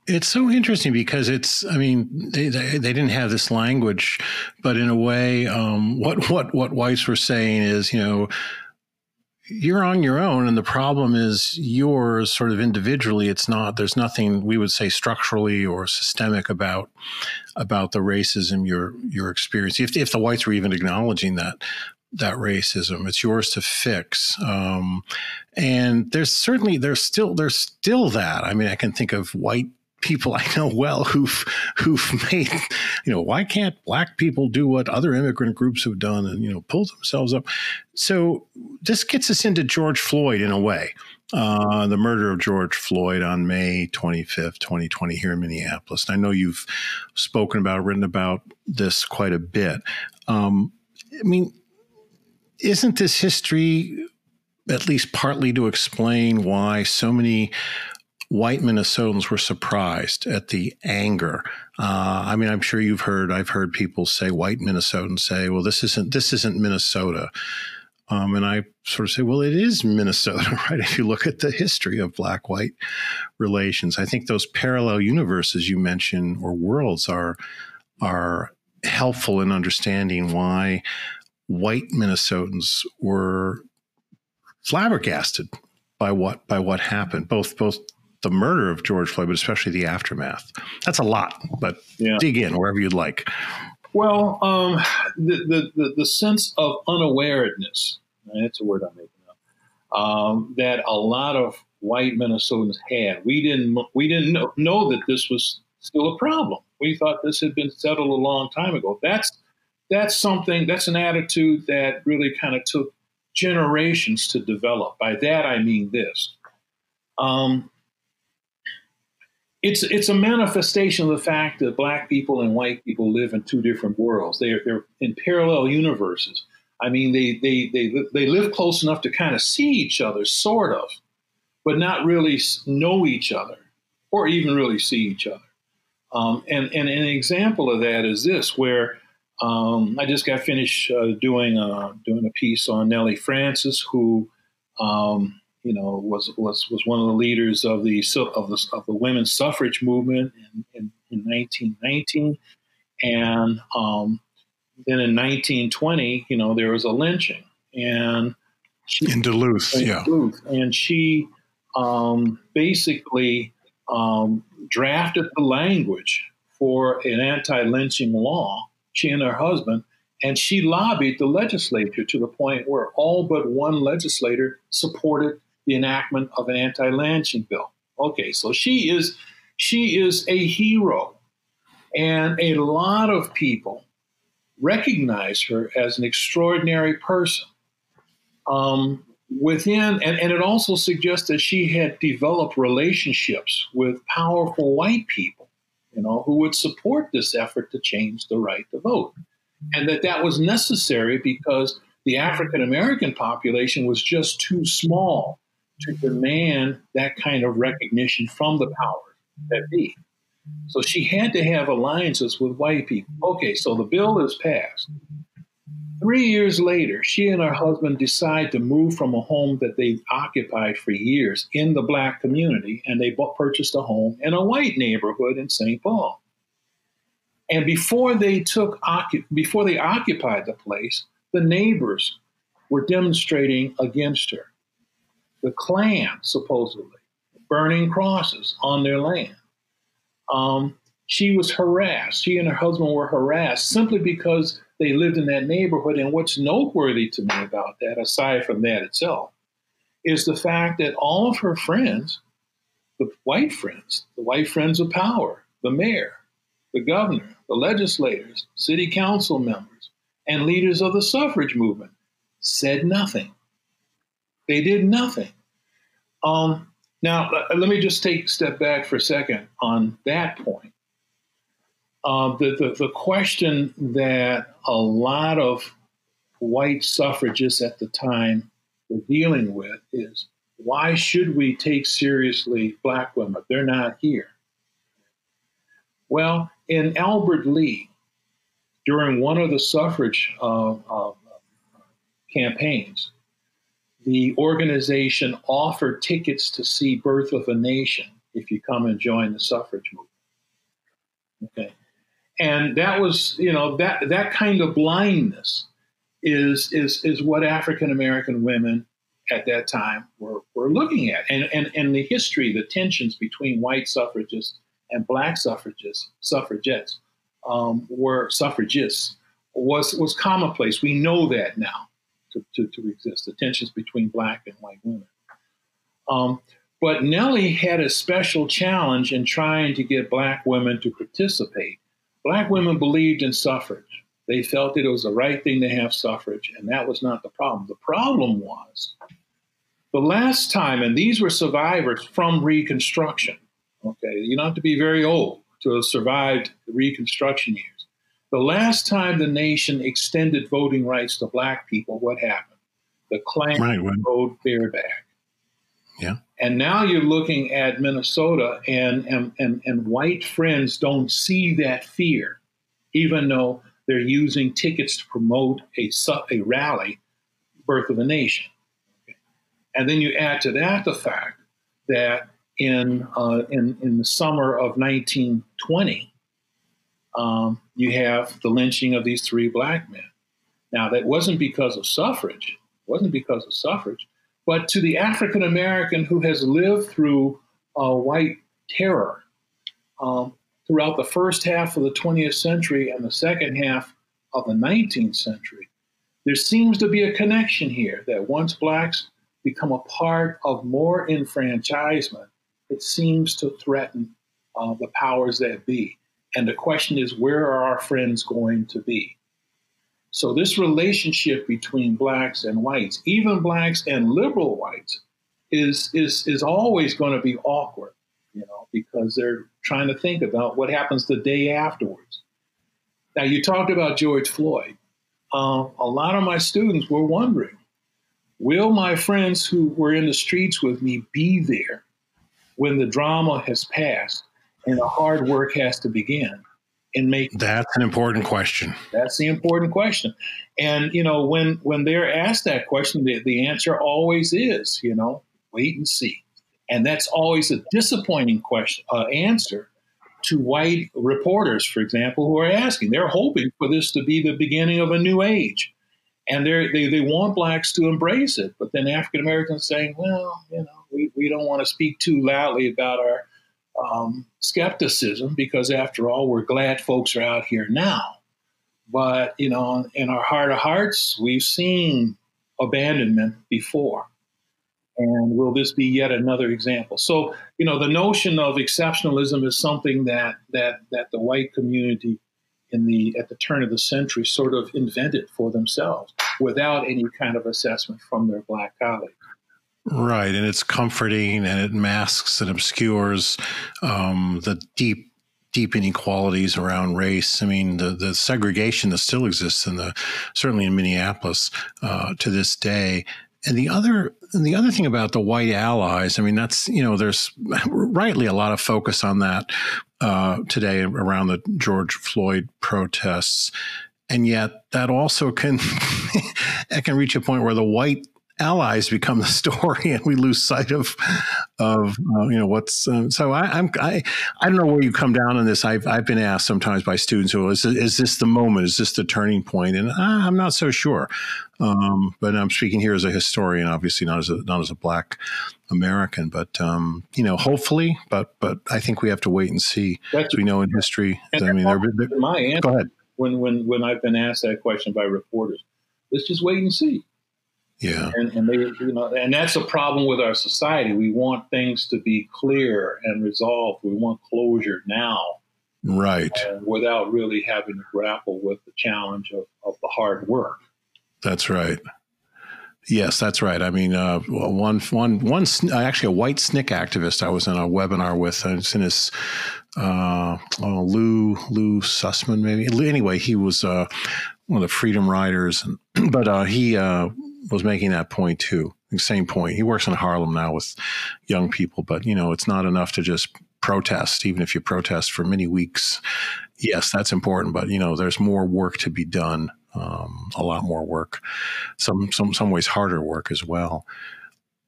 S1: It's so interesting because it's, I mean, they, they, they, didn't have this language, but in a way, um, what, what, what whites were saying is, you know, you're on your own and the problem is yours sort of individually. It's not there's nothing we would say structurally or systemic about about the racism you're you're experiencing. If, if the whites were even acknowledging that that racism it's yours to fix. Um, and there's certainly there's still there's still that. I mean i can think of white people I know well who've who've [LAUGHS] made, you know, why can't black people do what other immigrant groups have done and you know pull themselves up? So this gets us into George Floyd in a way. Uh, the murder of George Floyd on May 25th, 2020, here in Minneapolis. And I know you've spoken about, written about this quite a bit. Um, I mean, isn't this history at least partly to explain why so many white Minnesotans were surprised at the anger. Uh, I mean, I'm sure you've heard. I've heard people say, white Minnesotans say, "Well, this isn't this isn't Minnesota," um, and I sort of say, "Well, it is Minnesota, [LAUGHS] right?" If you look at the history of black-white relations, I think those parallel universes you mentioned or worlds are are helpful in understanding why white Minnesotans were flabbergasted by what by what happened both both the murder of George Floyd, but especially the aftermath. That's a lot, but yeah. dig in wherever you'd like.
S2: Well, um, the, the, the, the, sense of unawareness, that's a word I'm making up, um, that a lot of white Minnesotans had. We didn't, we didn't know, know that this was still a problem. We thought this had been settled a long time ago. That's, that's something, that's an attitude that really kind of took generations to develop. By that, I mean this. Um, it's it's a manifestation of the fact that black people and white people live in two different worlds. They're they're in parallel universes. I mean, they they they they live close enough to kind of see each other, sort of, but not really know each other, or even really see each other. Um, and and an example of that is this, where um, I just got finished uh, doing a, doing a piece on Nellie Francis, who um, you know, was was was one of the leaders of the of the of the women's suffrage movement in, in, in 1919, and um, then in 1920, you know, there was a lynching, and
S1: she, in Duluth, in yeah,
S2: Duluth, and she um, basically um, drafted the language for an anti-lynching law. She and her husband, and she lobbied the legislature to the point where all but one legislator supported the enactment of an anti-lynching bill. Okay, so she is she is a hero, and a lot of people recognize her as an extraordinary person. Um, within, and, and it also suggests that she had developed relationships with powerful white people, you know, who would support this effort to change the right to vote, and that that was necessary because the African American population was just too small to demand that kind of recognition from the powers that be. So she had to have alliances with white people. Okay, so the bill is passed. Three years later, she and her husband decide to move from a home that they occupied for years in the black community, and they bought, purchased a home in a white neighborhood in St. Paul. And before they took before they occupied the place, the neighbors were demonstrating against her. The Klan, supposedly, burning crosses on their land. Um, she was harassed. She and her husband were harassed simply because they lived in that neighborhood. And what's noteworthy to me about that, aside from that itself, is the fact that all of her friends, the white friends, the white friends of power, the mayor, the governor, the legislators, city council members, and leaders of the suffrage movement said nothing. They did nothing. Um, now, let me just take a step back for a second on that point. Uh, the, the, the question that a lot of white suffragists at the time were dealing with is why should we take seriously black women? They're not here. Well, in Albert Lea, during one of the suffrage uh, uh, campaigns, the organization offered tickets to see Birth of a Nation if you come and join the suffrage movement. Okay. And that was, you know, that that kind of blindness is is is what African American women at that time were, were looking at. And, and and the history, the tensions between white suffragists and black suffragists, suffragettes, um, were suffragists was was commonplace. We know that now to, to, to exist, the tensions between black and white women. Um, but Nellie had a special challenge in trying to get black women to participate. Black women believed in suffrage. They felt that it was the right thing to have suffrage, and that was not the problem. The problem was the last time, and these were survivors from Reconstruction. Okay, you don't have to be very old to have survived the Reconstruction years. The last time the nation extended voting rights to black people, what happened? The Klan right, rode bareback.
S1: Yeah.
S2: And now you're looking at Minnesota, and, and, and, and white friends don't see that fear, even though they're using tickets to promote a, a rally, Birth of a Nation. And then you add to that the fact that in, uh, in, in the summer of 1920, um, you have the lynching of these three black men. Now, that wasn't because of suffrage, it wasn't because of suffrage, but to the African American who has lived through uh, white terror um, throughout the first half of the 20th century and the second half of the 19th century, there seems to be a connection here that once blacks become a part of more enfranchisement, it seems to threaten uh, the powers that be. And the question is, where are our friends going to be? So, this relationship between blacks and whites, even blacks and liberal whites, is, is, is always going to be awkward, you know, because they're trying to think about what happens the day afterwards. Now, you talked about George Floyd. Uh, a lot of my students were wondering will my friends who were in the streets with me be there when the drama has passed and the hard work has to begin and making
S1: that's an important question.
S2: That's the important question. And you know when when they're asked that question the, the answer always is you know wait and see. And that's always a disappointing question uh, answer to white reporters for example who are asking. They're hoping for this to be the beginning of a new age. And they they want blacks to embrace it. But then african americans saying well you know we, we don't want to speak too loudly about our um, skepticism because, after all, we're glad folks are out here now. But, you know, in our heart of hearts, we've seen abandonment before. And will this be yet another example? So, you know, the notion of exceptionalism is something that that that the white community in the at the turn of the century sort of invented for themselves without any kind of assessment from their black colleagues.
S1: Right, and it's comforting, and it masks and obscures um, the deep, deep inequalities around race. I mean, the the segregation that still exists in the certainly in Minneapolis uh, to this day. And the other and the other thing about the white allies, I mean, that's you know, there's [LAUGHS] rightly a lot of focus on that uh, today around the George Floyd protests. and yet that also can [LAUGHS] it can reach a point where the white allies become the [LAUGHS] story, and we lose sight of of uh, you know what's. Uh, so I, I'm I I don't know where you come down on this. I've I've been asked sometimes by students, "Well, is is this the moment? Is this the turning point?" And I'm not so sure. Um, but I'm speaking here as a historian, obviously not as a not as a black American. But um, you know, hopefully, but but I think we have to wait and see. That's, as we know in history, I mean,
S2: my answer. Go ahead. When when when I've been asked that question by reporters, let's just wait and see.
S1: Yeah.
S2: And, and they, you know, and that's a problem with our society. We want things to be clear and resolved. We want closure now.
S1: Right.
S2: without really having to grapple with the challenge of, of the hard work.
S1: That's right. Yes, that's right. I mean, uh, one, one, one, actually a white SNCC activist I was in a webinar with, and it's in his, uh, oh, Lou, Lou Sussman, maybe. Anyway, he was, uh, one of the freedom riders, and, [CLEARS THROAT] but, uh, he, uh, was making that point too. Same point. He works in Harlem now with young people, but you know, it's not enough to just protest, even if you protest for many weeks. Yes, that's important, but you know, there's more work to be done. Um, a lot more work, some some some ways harder work as well.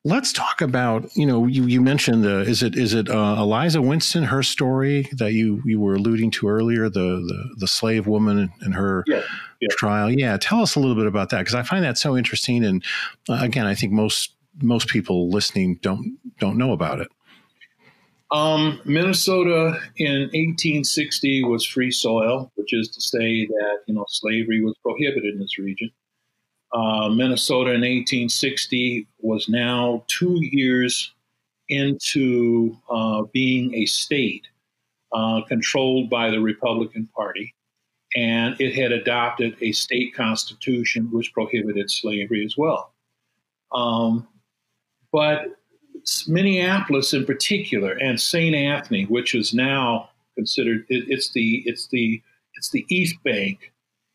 S1: Let's talk about you know you, you mentioned the is it is it uh, Eliza Winston her story that you you were alluding to earlier the the, the slave woman and her yeah, yeah. trial yeah tell us a little bit about that because I find that so interesting and uh, again I think most most people listening don't don't know about it.
S2: Um, Minnesota in 1860 was free soil, which is to say that you know slavery was prohibited in this region. Uh, Minnesota in 1860 was now two years into uh, being a state uh, controlled by the Republican Party. And it had adopted a state constitution which prohibited slavery as well. Um, but Minneapolis, in particular, and St. Anthony, which is now considered it, it's the it's the it's the East Bank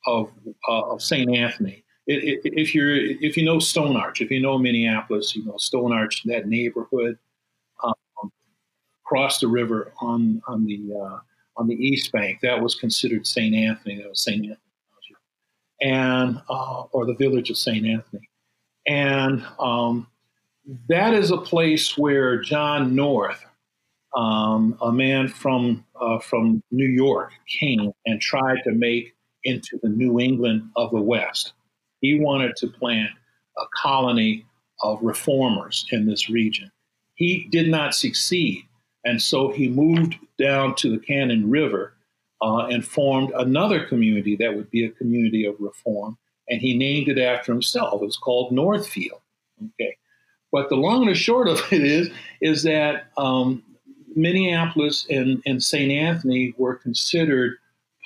S2: of uh, of St. Anthony if you're if you know Stone Arch, if you know Minneapolis, you know Stone Arch, that neighborhood, um, across the river on on the uh, on the east bank, that was considered St. Anthony. That was St. Anthony, and uh, or the village of St. Anthony, and um, that is a place where John North, um, a man from uh, from New York, came and tried to make into the New England of the West. He wanted to plant a colony of reformers in this region. He did not succeed. And so he moved down to the Cannon River uh, and formed another community that would be a community of reform. And he named it after himself. It's called Northfield. Okay. But the long and the short of it is, is that um, Minneapolis and, and St. Anthony were considered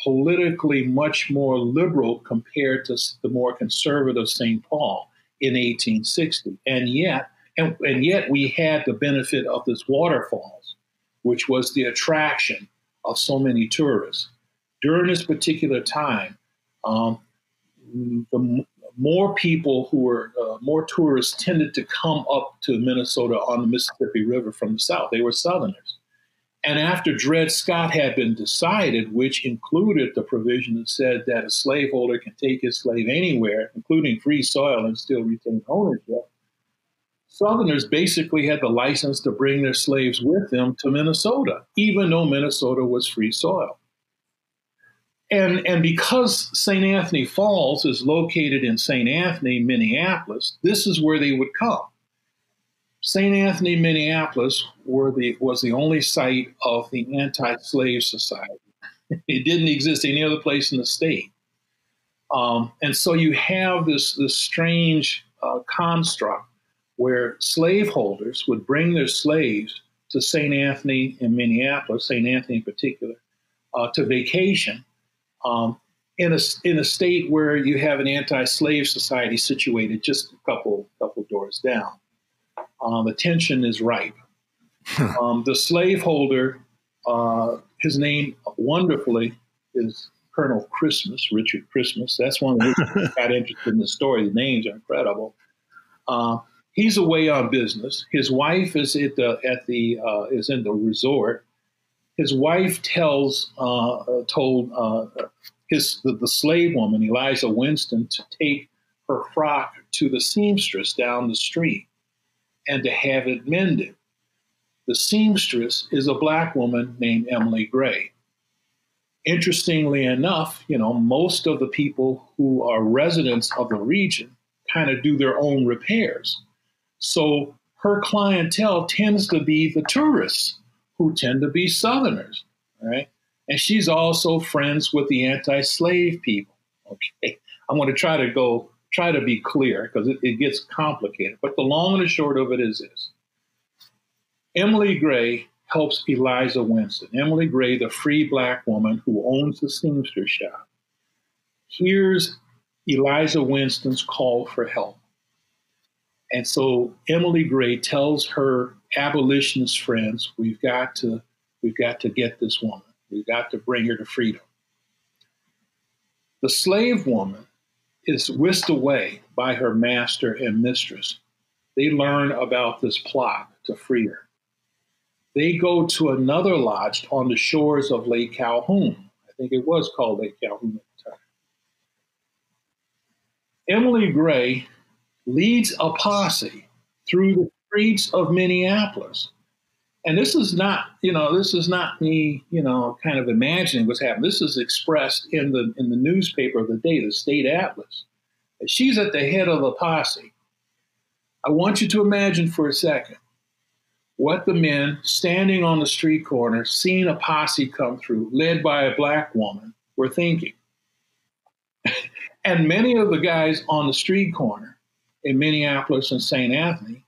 S2: politically much more liberal compared to the more conservative St. Paul in 1860. And yet, and, and yet we had the benefit of this waterfalls, which was the attraction of so many tourists. During this particular time, um, the more people who were uh, more tourists tended to come up to Minnesota on the Mississippi River from the south. They were Southerners. And after Dred Scott had been decided, which included the provision that said that a slaveholder can take his slave anywhere, including free soil, and still retain ownership, Southerners basically had the license to bring their slaves with them to Minnesota, even though Minnesota was free soil. And, and because St. Anthony Falls is located in St. Anthony, Minneapolis, this is where they would come. St. Anthony, Minneapolis, the, was the only site of the Anti Slave Society. it didn't exist any other place in the state. Um, and so you have this, this strange uh, construct where slaveholders would bring their slaves to St. Anthony in Minneapolis, St. Anthony in particular, uh, to vacation um, in, a, in a state where you have an anti slave society situated just a couple, couple doors down um, the tension is ripe. um, the slaveholder, uh, his name wonderfully is Colonel Christmas, Richard Christmas. That's one of the got [LAUGHS] interested in the story. The names are incredible. Uh, he's away on business. His wife is at the at the uh, is in the resort. His wife tells uh, told uh, his the, the slave woman Eliza Winston to take her frock to the seamstress down the street and to have it mended. The seamstress is a black woman named Emily Gray. Interestingly enough, you know, most of the people who are residents of the region kind of do their own repairs. So her clientele tends to be the tourists who tend to be Southerners, right? And she's also friends with the anti-slave people. [LAUGHS] Okay, I'm going to try to go try to be clear because it, it gets complicated. But the long and the short of it is this: Emily Gray helps Eliza Winston. Emily Gray, the free black woman who owns the seamstress shop, hears Eliza Winston's call for help. And so Emily Gray tells her abolitionist friends, we've got to, we've got to get this woman. We've got to bring her to freedom. The slave woman is whisked away by her master and mistress. They learn about this plot to free her. They go to another lodge on the shores of Lake Calhoun. I think it was called Lake Calhoun at the time. Emily Gray leads a posse through the streets of Minneapolis. And this is not, you know, this is not me, you know, kind of imagining what's happening. This is expressed in the in the newspaper of the day, the State Atlas. She's at the head of a posse. I want you to imagine for a second what the men standing on the street corner, seeing a posse come through, led by a black woman, were thinking. [LAUGHS] and many of the guys on the street corner in Minneapolis and St. Anthony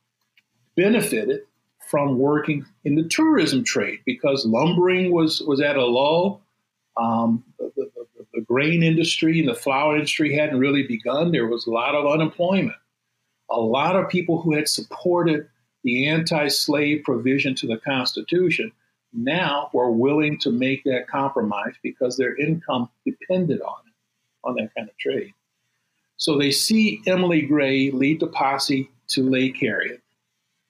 S2: benefited from working in the tourism trade because lumbering was, was at a lull. Um, the, the, the, grain industry and the flour industry hadn't really begun. There was a lot of unemployment. A lot of people who had supported the anti slave provision to the Constitution now were willing to make that compromise because their income depended on it, on that kind of trade. So they see Emily Gray lead the posse to Lake Harriet,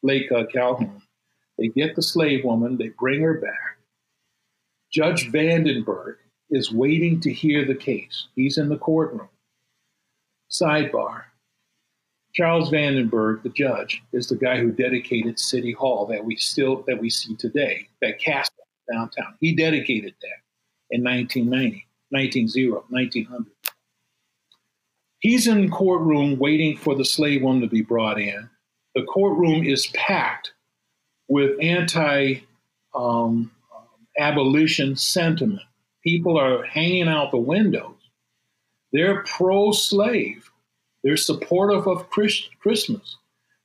S2: Lake uh, Calhoun. They get the slave woman, they bring her back. Judge Vanderburgh is waiting to hear the case. He's in the courtroom. Sidebar Charles Vanderburgh, the judge, is the guy who dedicated City Hall that we still that we see today, that castle downtown. He dedicated that in 1990, 1900, 1900. He's in the courtroom waiting for the slave woman to be brought in. The courtroom is packed with anti um, abolition sentiment. People are hanging out the windows. They're pro slave. They're supportive of Christ- Christmas.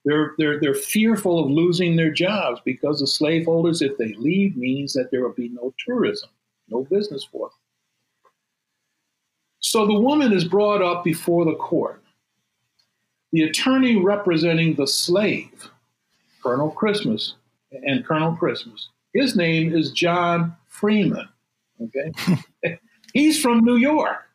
S2: They're, they're, they're fearful of losing their jobs because the slaveholders, if they leave, means that there will be no tourism, no business for them. So the woman is brought up before the court. The attorney representing the slave, Colonel Christmas, and Colonel Christmas, his name is John Freeman. Okay. [LAUGHS] he's from New York,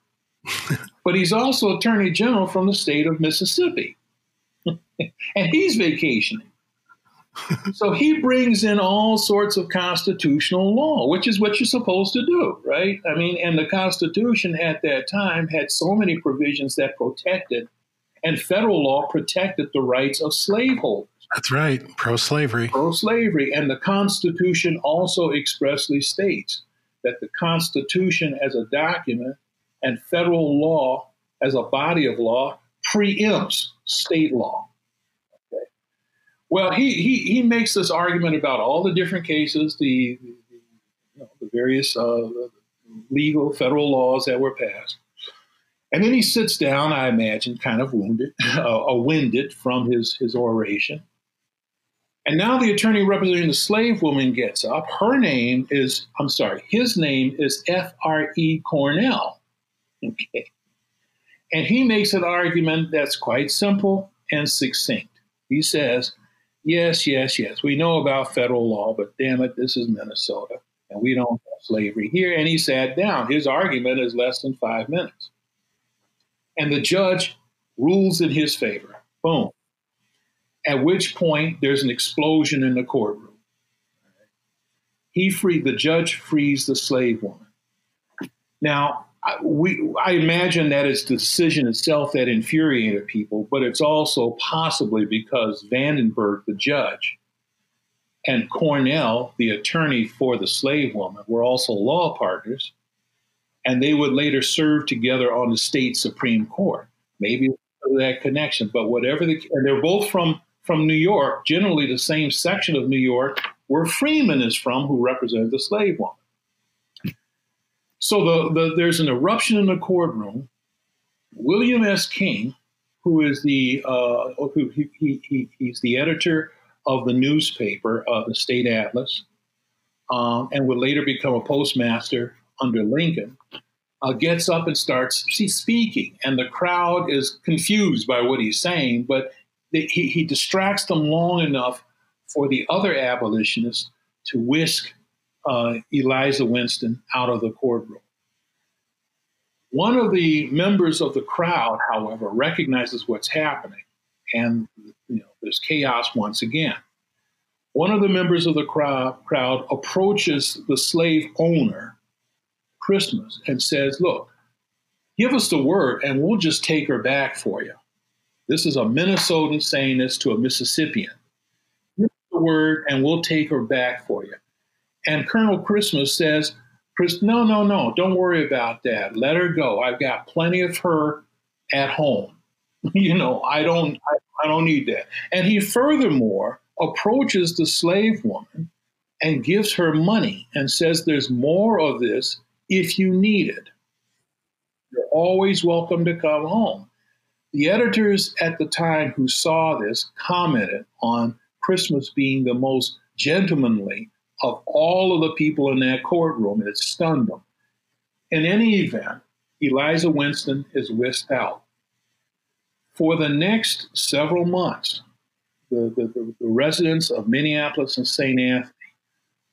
S2: but he's also Attorney General from the state of Mississippi. [LAUGHS] and he's vacationing. [LAUGHS] so he brings in all sorts of constitutional law, which is what you're supposed to do, right? I mean, and the Constitution at that time had so many provisions that protected, and federal law protected the rights of slaveholders.
S1: That's right, pro slavery.
S2: Pro slavery. And the Constitution also expressly states that the Constitution as a document and federal law as a body of law preempts state law. Okay. Well, he, he, he makes this argument about all the different cases, the, the, you know, the various uh, legal federal laws that were passed. And then he sits down, I imagine, kind of wounded, [LAUGHS] uh, winded from his, his oration. And now the attorney representing the slave woman gets up. Her name is, I'm sorry, his name is F.R.E. Cornell. Okay. And he makes an argument that's quite simple and succinct. He says, Yes, yes, yes. We know about federal law, but damn it, this is Minnesota, and we don't have slavery here. And he sat down. His argument is less than five minutes. And the judge rules in his favor. Boom. At which point, there's an explosion in the courtroom. He freed, the judge frees the slave woman. Now, we, I imagine that it's the decision itself that infuriated people, but it's also possibly because Vanderburgh, the judge, and Cornell, the attorney for the slave woman, were also law partners, and they would later serve together on the state Supreme Court. Maybe that connection, but whatever the, and they're both from from New York, generally the same section of New York where Freeman is from, who represented the slave woman. So the, the, there's an eruption in the courtroom. William S. King, who is the uh, who he, he, he's the editor of the newspaper, uh, the State Atlas, um, and would later become a postmaster under Lincoln, uh, gets up and starts speaking, and the crowd is confused by what he's saying, but he, he distracts them long enough for the other abolitionists to whisk uh, Eliza Winston out of the courtroom. One of the members of the crowd, however, recognizes what's happening, and you know, there's chaos once again. One of the members of the crowd approaches the slave owner, Christmas, and says, Look, give us the word and we'll just take her back for you. This is a Minnesotan saying this to a Mississippian. Give the word and we'll take her back for you. And Colonel Christmas says, Chris, no, no, no, don't worry about that. Let her go. I've got plenty of her at home. [LAUGHS] you know, I don't, I, I don't need that. And he furthermore approaches the slave woman and gives her money and says, There's more of this if you need it. You're always welcome to come home. The editors at the time who saw this commented on Christmas being the most gentlemanly of all of the people in that courtroom, and it stunned them. In any event, Eliza Winston is whisked out. For the next several months, the, the, the, residents of Minneapolis and St. Anthony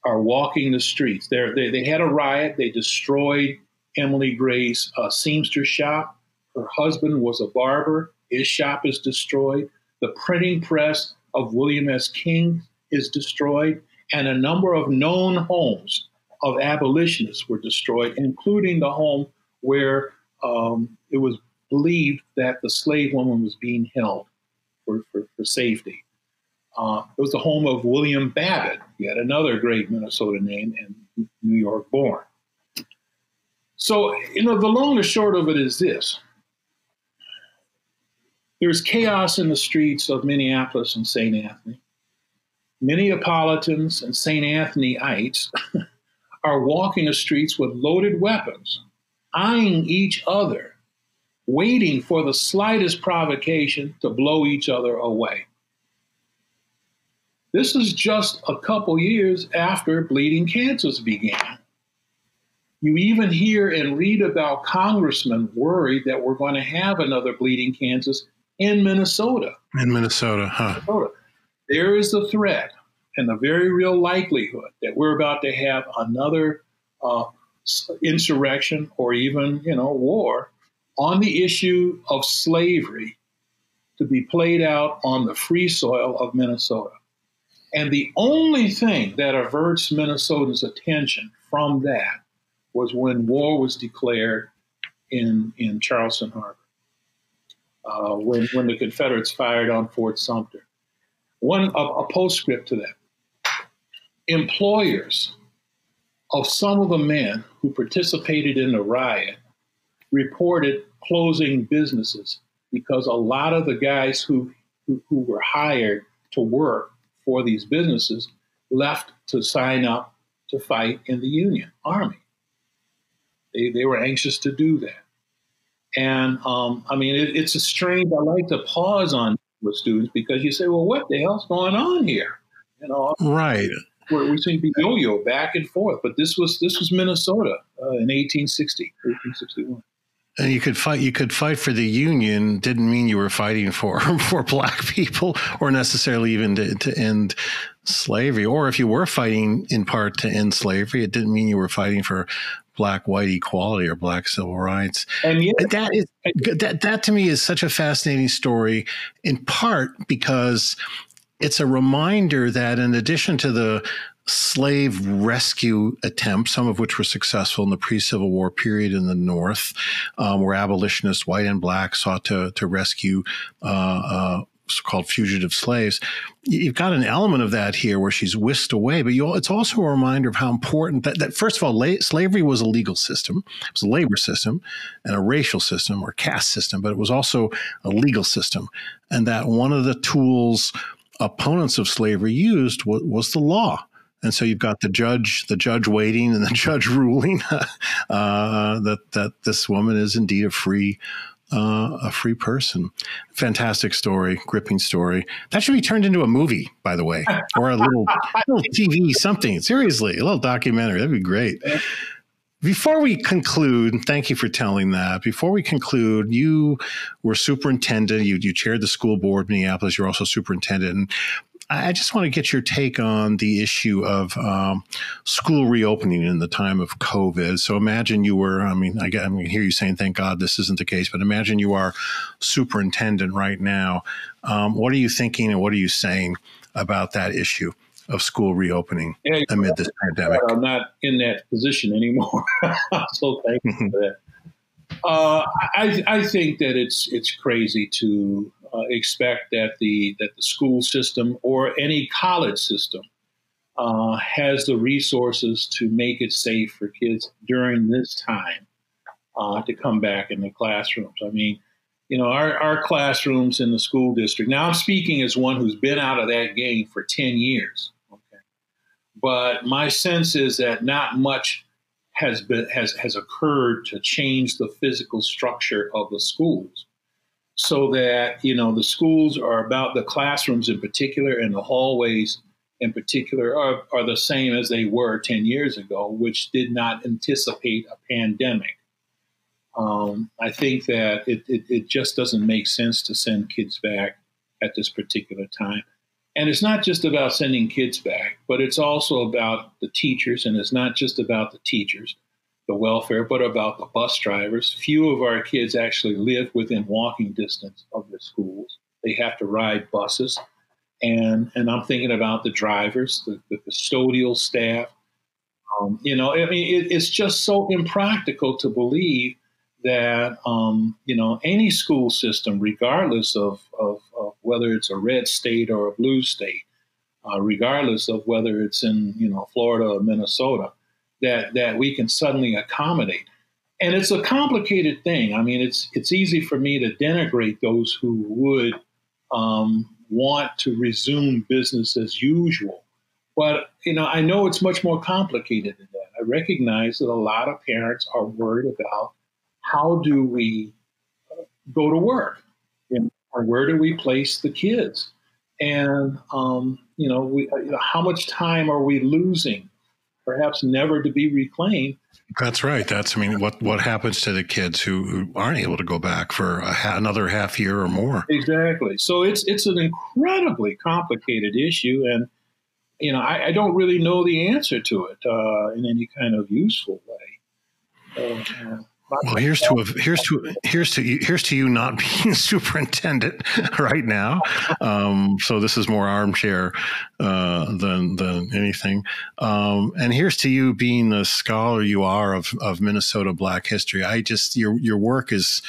S2: are walking the streets. They're, they, they had a riot. They destroyed Emily Gray's uh, seamstress shop. Her husband was a barber. His shop is destroyed. The printing press of William S. King is destroyed. And a number of known homes of abolitionists were destroyed, including the home where um, it was believed that the slave woman was being held for, for, for safety. Uh, it was the home of William Babbitt, yet another great Minnesota name and New York born. So, you know, the long and short of it is this there's chaos in the streets of Minneapolis and St. Anthony. Minneapolitans and St. Anthonyites [LAUGHS] are walking the streets with loaded weapons, eyeing each other, waiting for the slightest provocation to blow each other away. This is just a couple years after bleeding Kansas began. You even hear and read about congressmen worried that we're going to have another bleeding Kansas in Minnesota.
S1: In Minnesota, huh? Minnesota.
S2: There is the threat and the very real likelihood that we're about to have another uh, insurrection or even, you know, war on the issue of slavery to be played out on the free soil of Minnesota. And the only thing that averts Minnesota's attention from that was when war was declared in, in Charleston Harbor, uh, when, when the Confederates fired on Fort Sumter. One, a, a postscript to that. Employers of some of the men who participated in the riot reported closing businesses because a lot of the guys who, who, who were hired to work for these businesses left to sign up to fight in the Union Army. They, they were anxious to do that. And um, I mean, it, it's a strange, I like to pause on with students because you say, well, what the hell's going on here?
S1: You know, right.
S2: we seem to be yo-yo back and forth, but this was this was Minnesota uh, in 1860, 1861
S1: and you could fight you could fight for the union didn't mean you were fighting for [LAUGHS] for black people or necessarily even to, to end slavery or if you were fighting in part to end slavery it didn't mean you were fighting for black white equality or black civil rights. And yet, that is that that to me is such a fascinating story in part because it's a reminder that in addition to the slave rescue attempts, some of which were successful in the pre-Civil War period in the North, um, where abolitionists, white and black, sought to to rescue uh, uh, called fugitive slaves. You've got an element of that here where she's whisked away, but you, it's also a reminder of how important that, that first of all, la- slavery was a legal system. It was a labor system and a racial system or caste system, but it was also a legal system. And that one of the tools opponents of slavery used was, was the law. And so you've got the judge, the judge waiting, and the [LAUGHS] judge ruling [LAUGHS] uh, that that this woman is indeed a free uh, a free person. Fantastic story, gripping story. That should be turned into a movie, by the way, or a little, [LAUGHS] little TV something. Seriously, a little documentary. That'd be great. Before we conclude, thank you for telling that. Before we conclude, you were superintendent. You, you chaired the school board, Minneapolis. You're also superintendent. And I just want to get your take on the issue of um, school reopening in the time of COVID. So imagine you were, I mean, I, I mean, hear you saying, thank God this isn't the case, but imagine you are superintendent right now. Um, what are you thinking and what are you saying about that issue? Of school reopening yeah, amid this pandemic.
S2: I'm not in that position anymore. [LAUGHS] so thank you for that. Uh, I, I think that it's it's crazy to uh, expect that the that the school system or any college system uh, has the resources to make it safe for kids during this time uh, to come back in the classrooms. I mean, you know, our, our classrooms in the school district. Now, I'm speaking as one who's been out of that game for 10 years. Okay, but my sense is that not much has been has has occurred to change the physical structure of the schools so that you know the schools are about the classrooms in particular and the hallways in particular are, are the same as they were 10 years ago which did not anticipate a pandemic. Um, i think that it, it, it just doesn't make sense to send kids back at this particular time. And it's not just about sending kids back but it's also about the teachers and it's not just about the teachers the welfare, but about the bus drivers. Few of our kids actually live within walking distance of the schools. They have to ride buses. And, and I'm thinking about the drivers, the, the custodial staff. Um, you know, I mean, it, it's just so impractical to believe that, um, you know, any school system, regardless of, of, of, whether it's a red state or a blue state, uh, regardless of whether it's in, you know, Florida or Minnesota, that that we can suddenly accommodate. And it's a complicated thing. I mean, it's it's easy for me to denigrate those who would um, want to resume business as usual. But you know, I know it's much more complicated than that. I recognize that a lot of parents are worried about how do we uh, go to work, and where do we place the kids, and um, you know, we, know, how much time are we losing perhaps never to be reclaimed.
S1: That's right. That's I mean, what what happens to the kids who, who aren't able to go back for ha- another half year or more?
S2: Exactly. So it's it's an incredibly complicated issue, and you know, I, I don't really know the answer to it uh, in any kind of useful way.
S1: uh, well, here's to a, here's to here's to here's to you not [LAUGHS] being superintendent right now. Um, so this is more armchair uh, than than anything. Um, and here's to you being the scholar you are of of Minnesota Black history. I just your your work is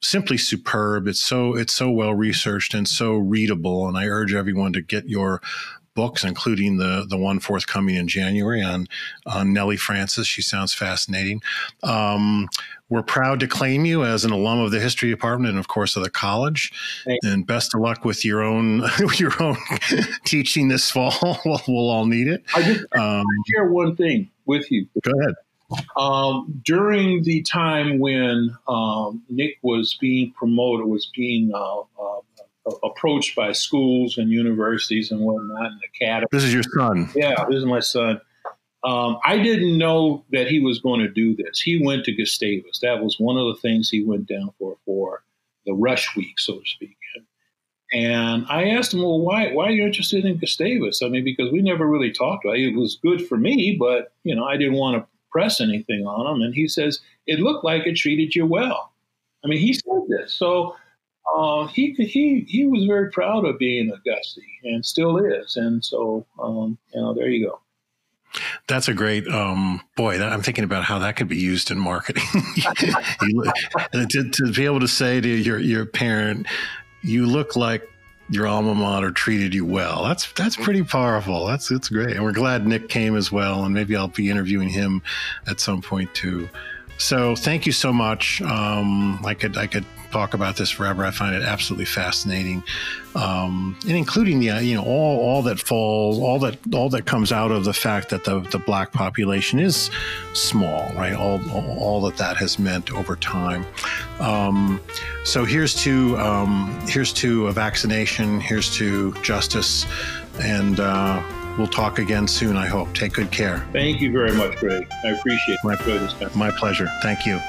S1: simply superb. It's so it's so well researched and so readable. And I urge everyone to get your books, including the the one forthcoming in January on on Nellie Francis. She sounds fascinating. Um, we're proud to claim you as an alum of the history department and, of course, of the college. And best of luck with your own [LAUGHS] your own [LAUGHS] teaching this fall. [LAUGHS] we'll, we'll, all need it.
S2: I just um, share one thing with you.
S1: Go ahead.
S2: Um, during the time when um, Nick was being promoted, was being uh, uh, approached by schools and universities and whatnot and academies.
S1: This is your son.
S2: Yeah, this is my son. Um, I didn't know that he was going to do this. He went to Gustavus. That was one of the things he went down for for the rush week, so to speak. And I asked him, "Well, why why are you interested in Gustavus?" I mean, because we never really talked about it. It was good for me, but you know, I didn't want to press anything on him. And he says it looked like it treated you well. I mean, he said this, so uh, he he he was very proud of being a Gustie and still is. And so, um, you know, there you go.
S1: That's a great um, boy. That, I'm thinking about how that could be used in marketing. [LAUGHS] to, to, be able to say to your your parent, "You look like your alma mater treated you well." That's that's pretty powerful. That's it's great, and we're glad Nick came as well. And maybe I'll be interviewing him at some point too. So thank you so much. Um, I could I could talk about this forever. I find it absolutely fascinating, um, and including the you know all all that falls, all that all that comes out of the fact that the the black population is small, right? All all that that has meant over time. Um, so here's to um, here's to a vaccination. Here's to justice, and. Uh, we'll talk again soon, I hope. Take good care.
S2: Thank you very much, Greg. I appreciate it.
S1: My, my pleasure. Thank you.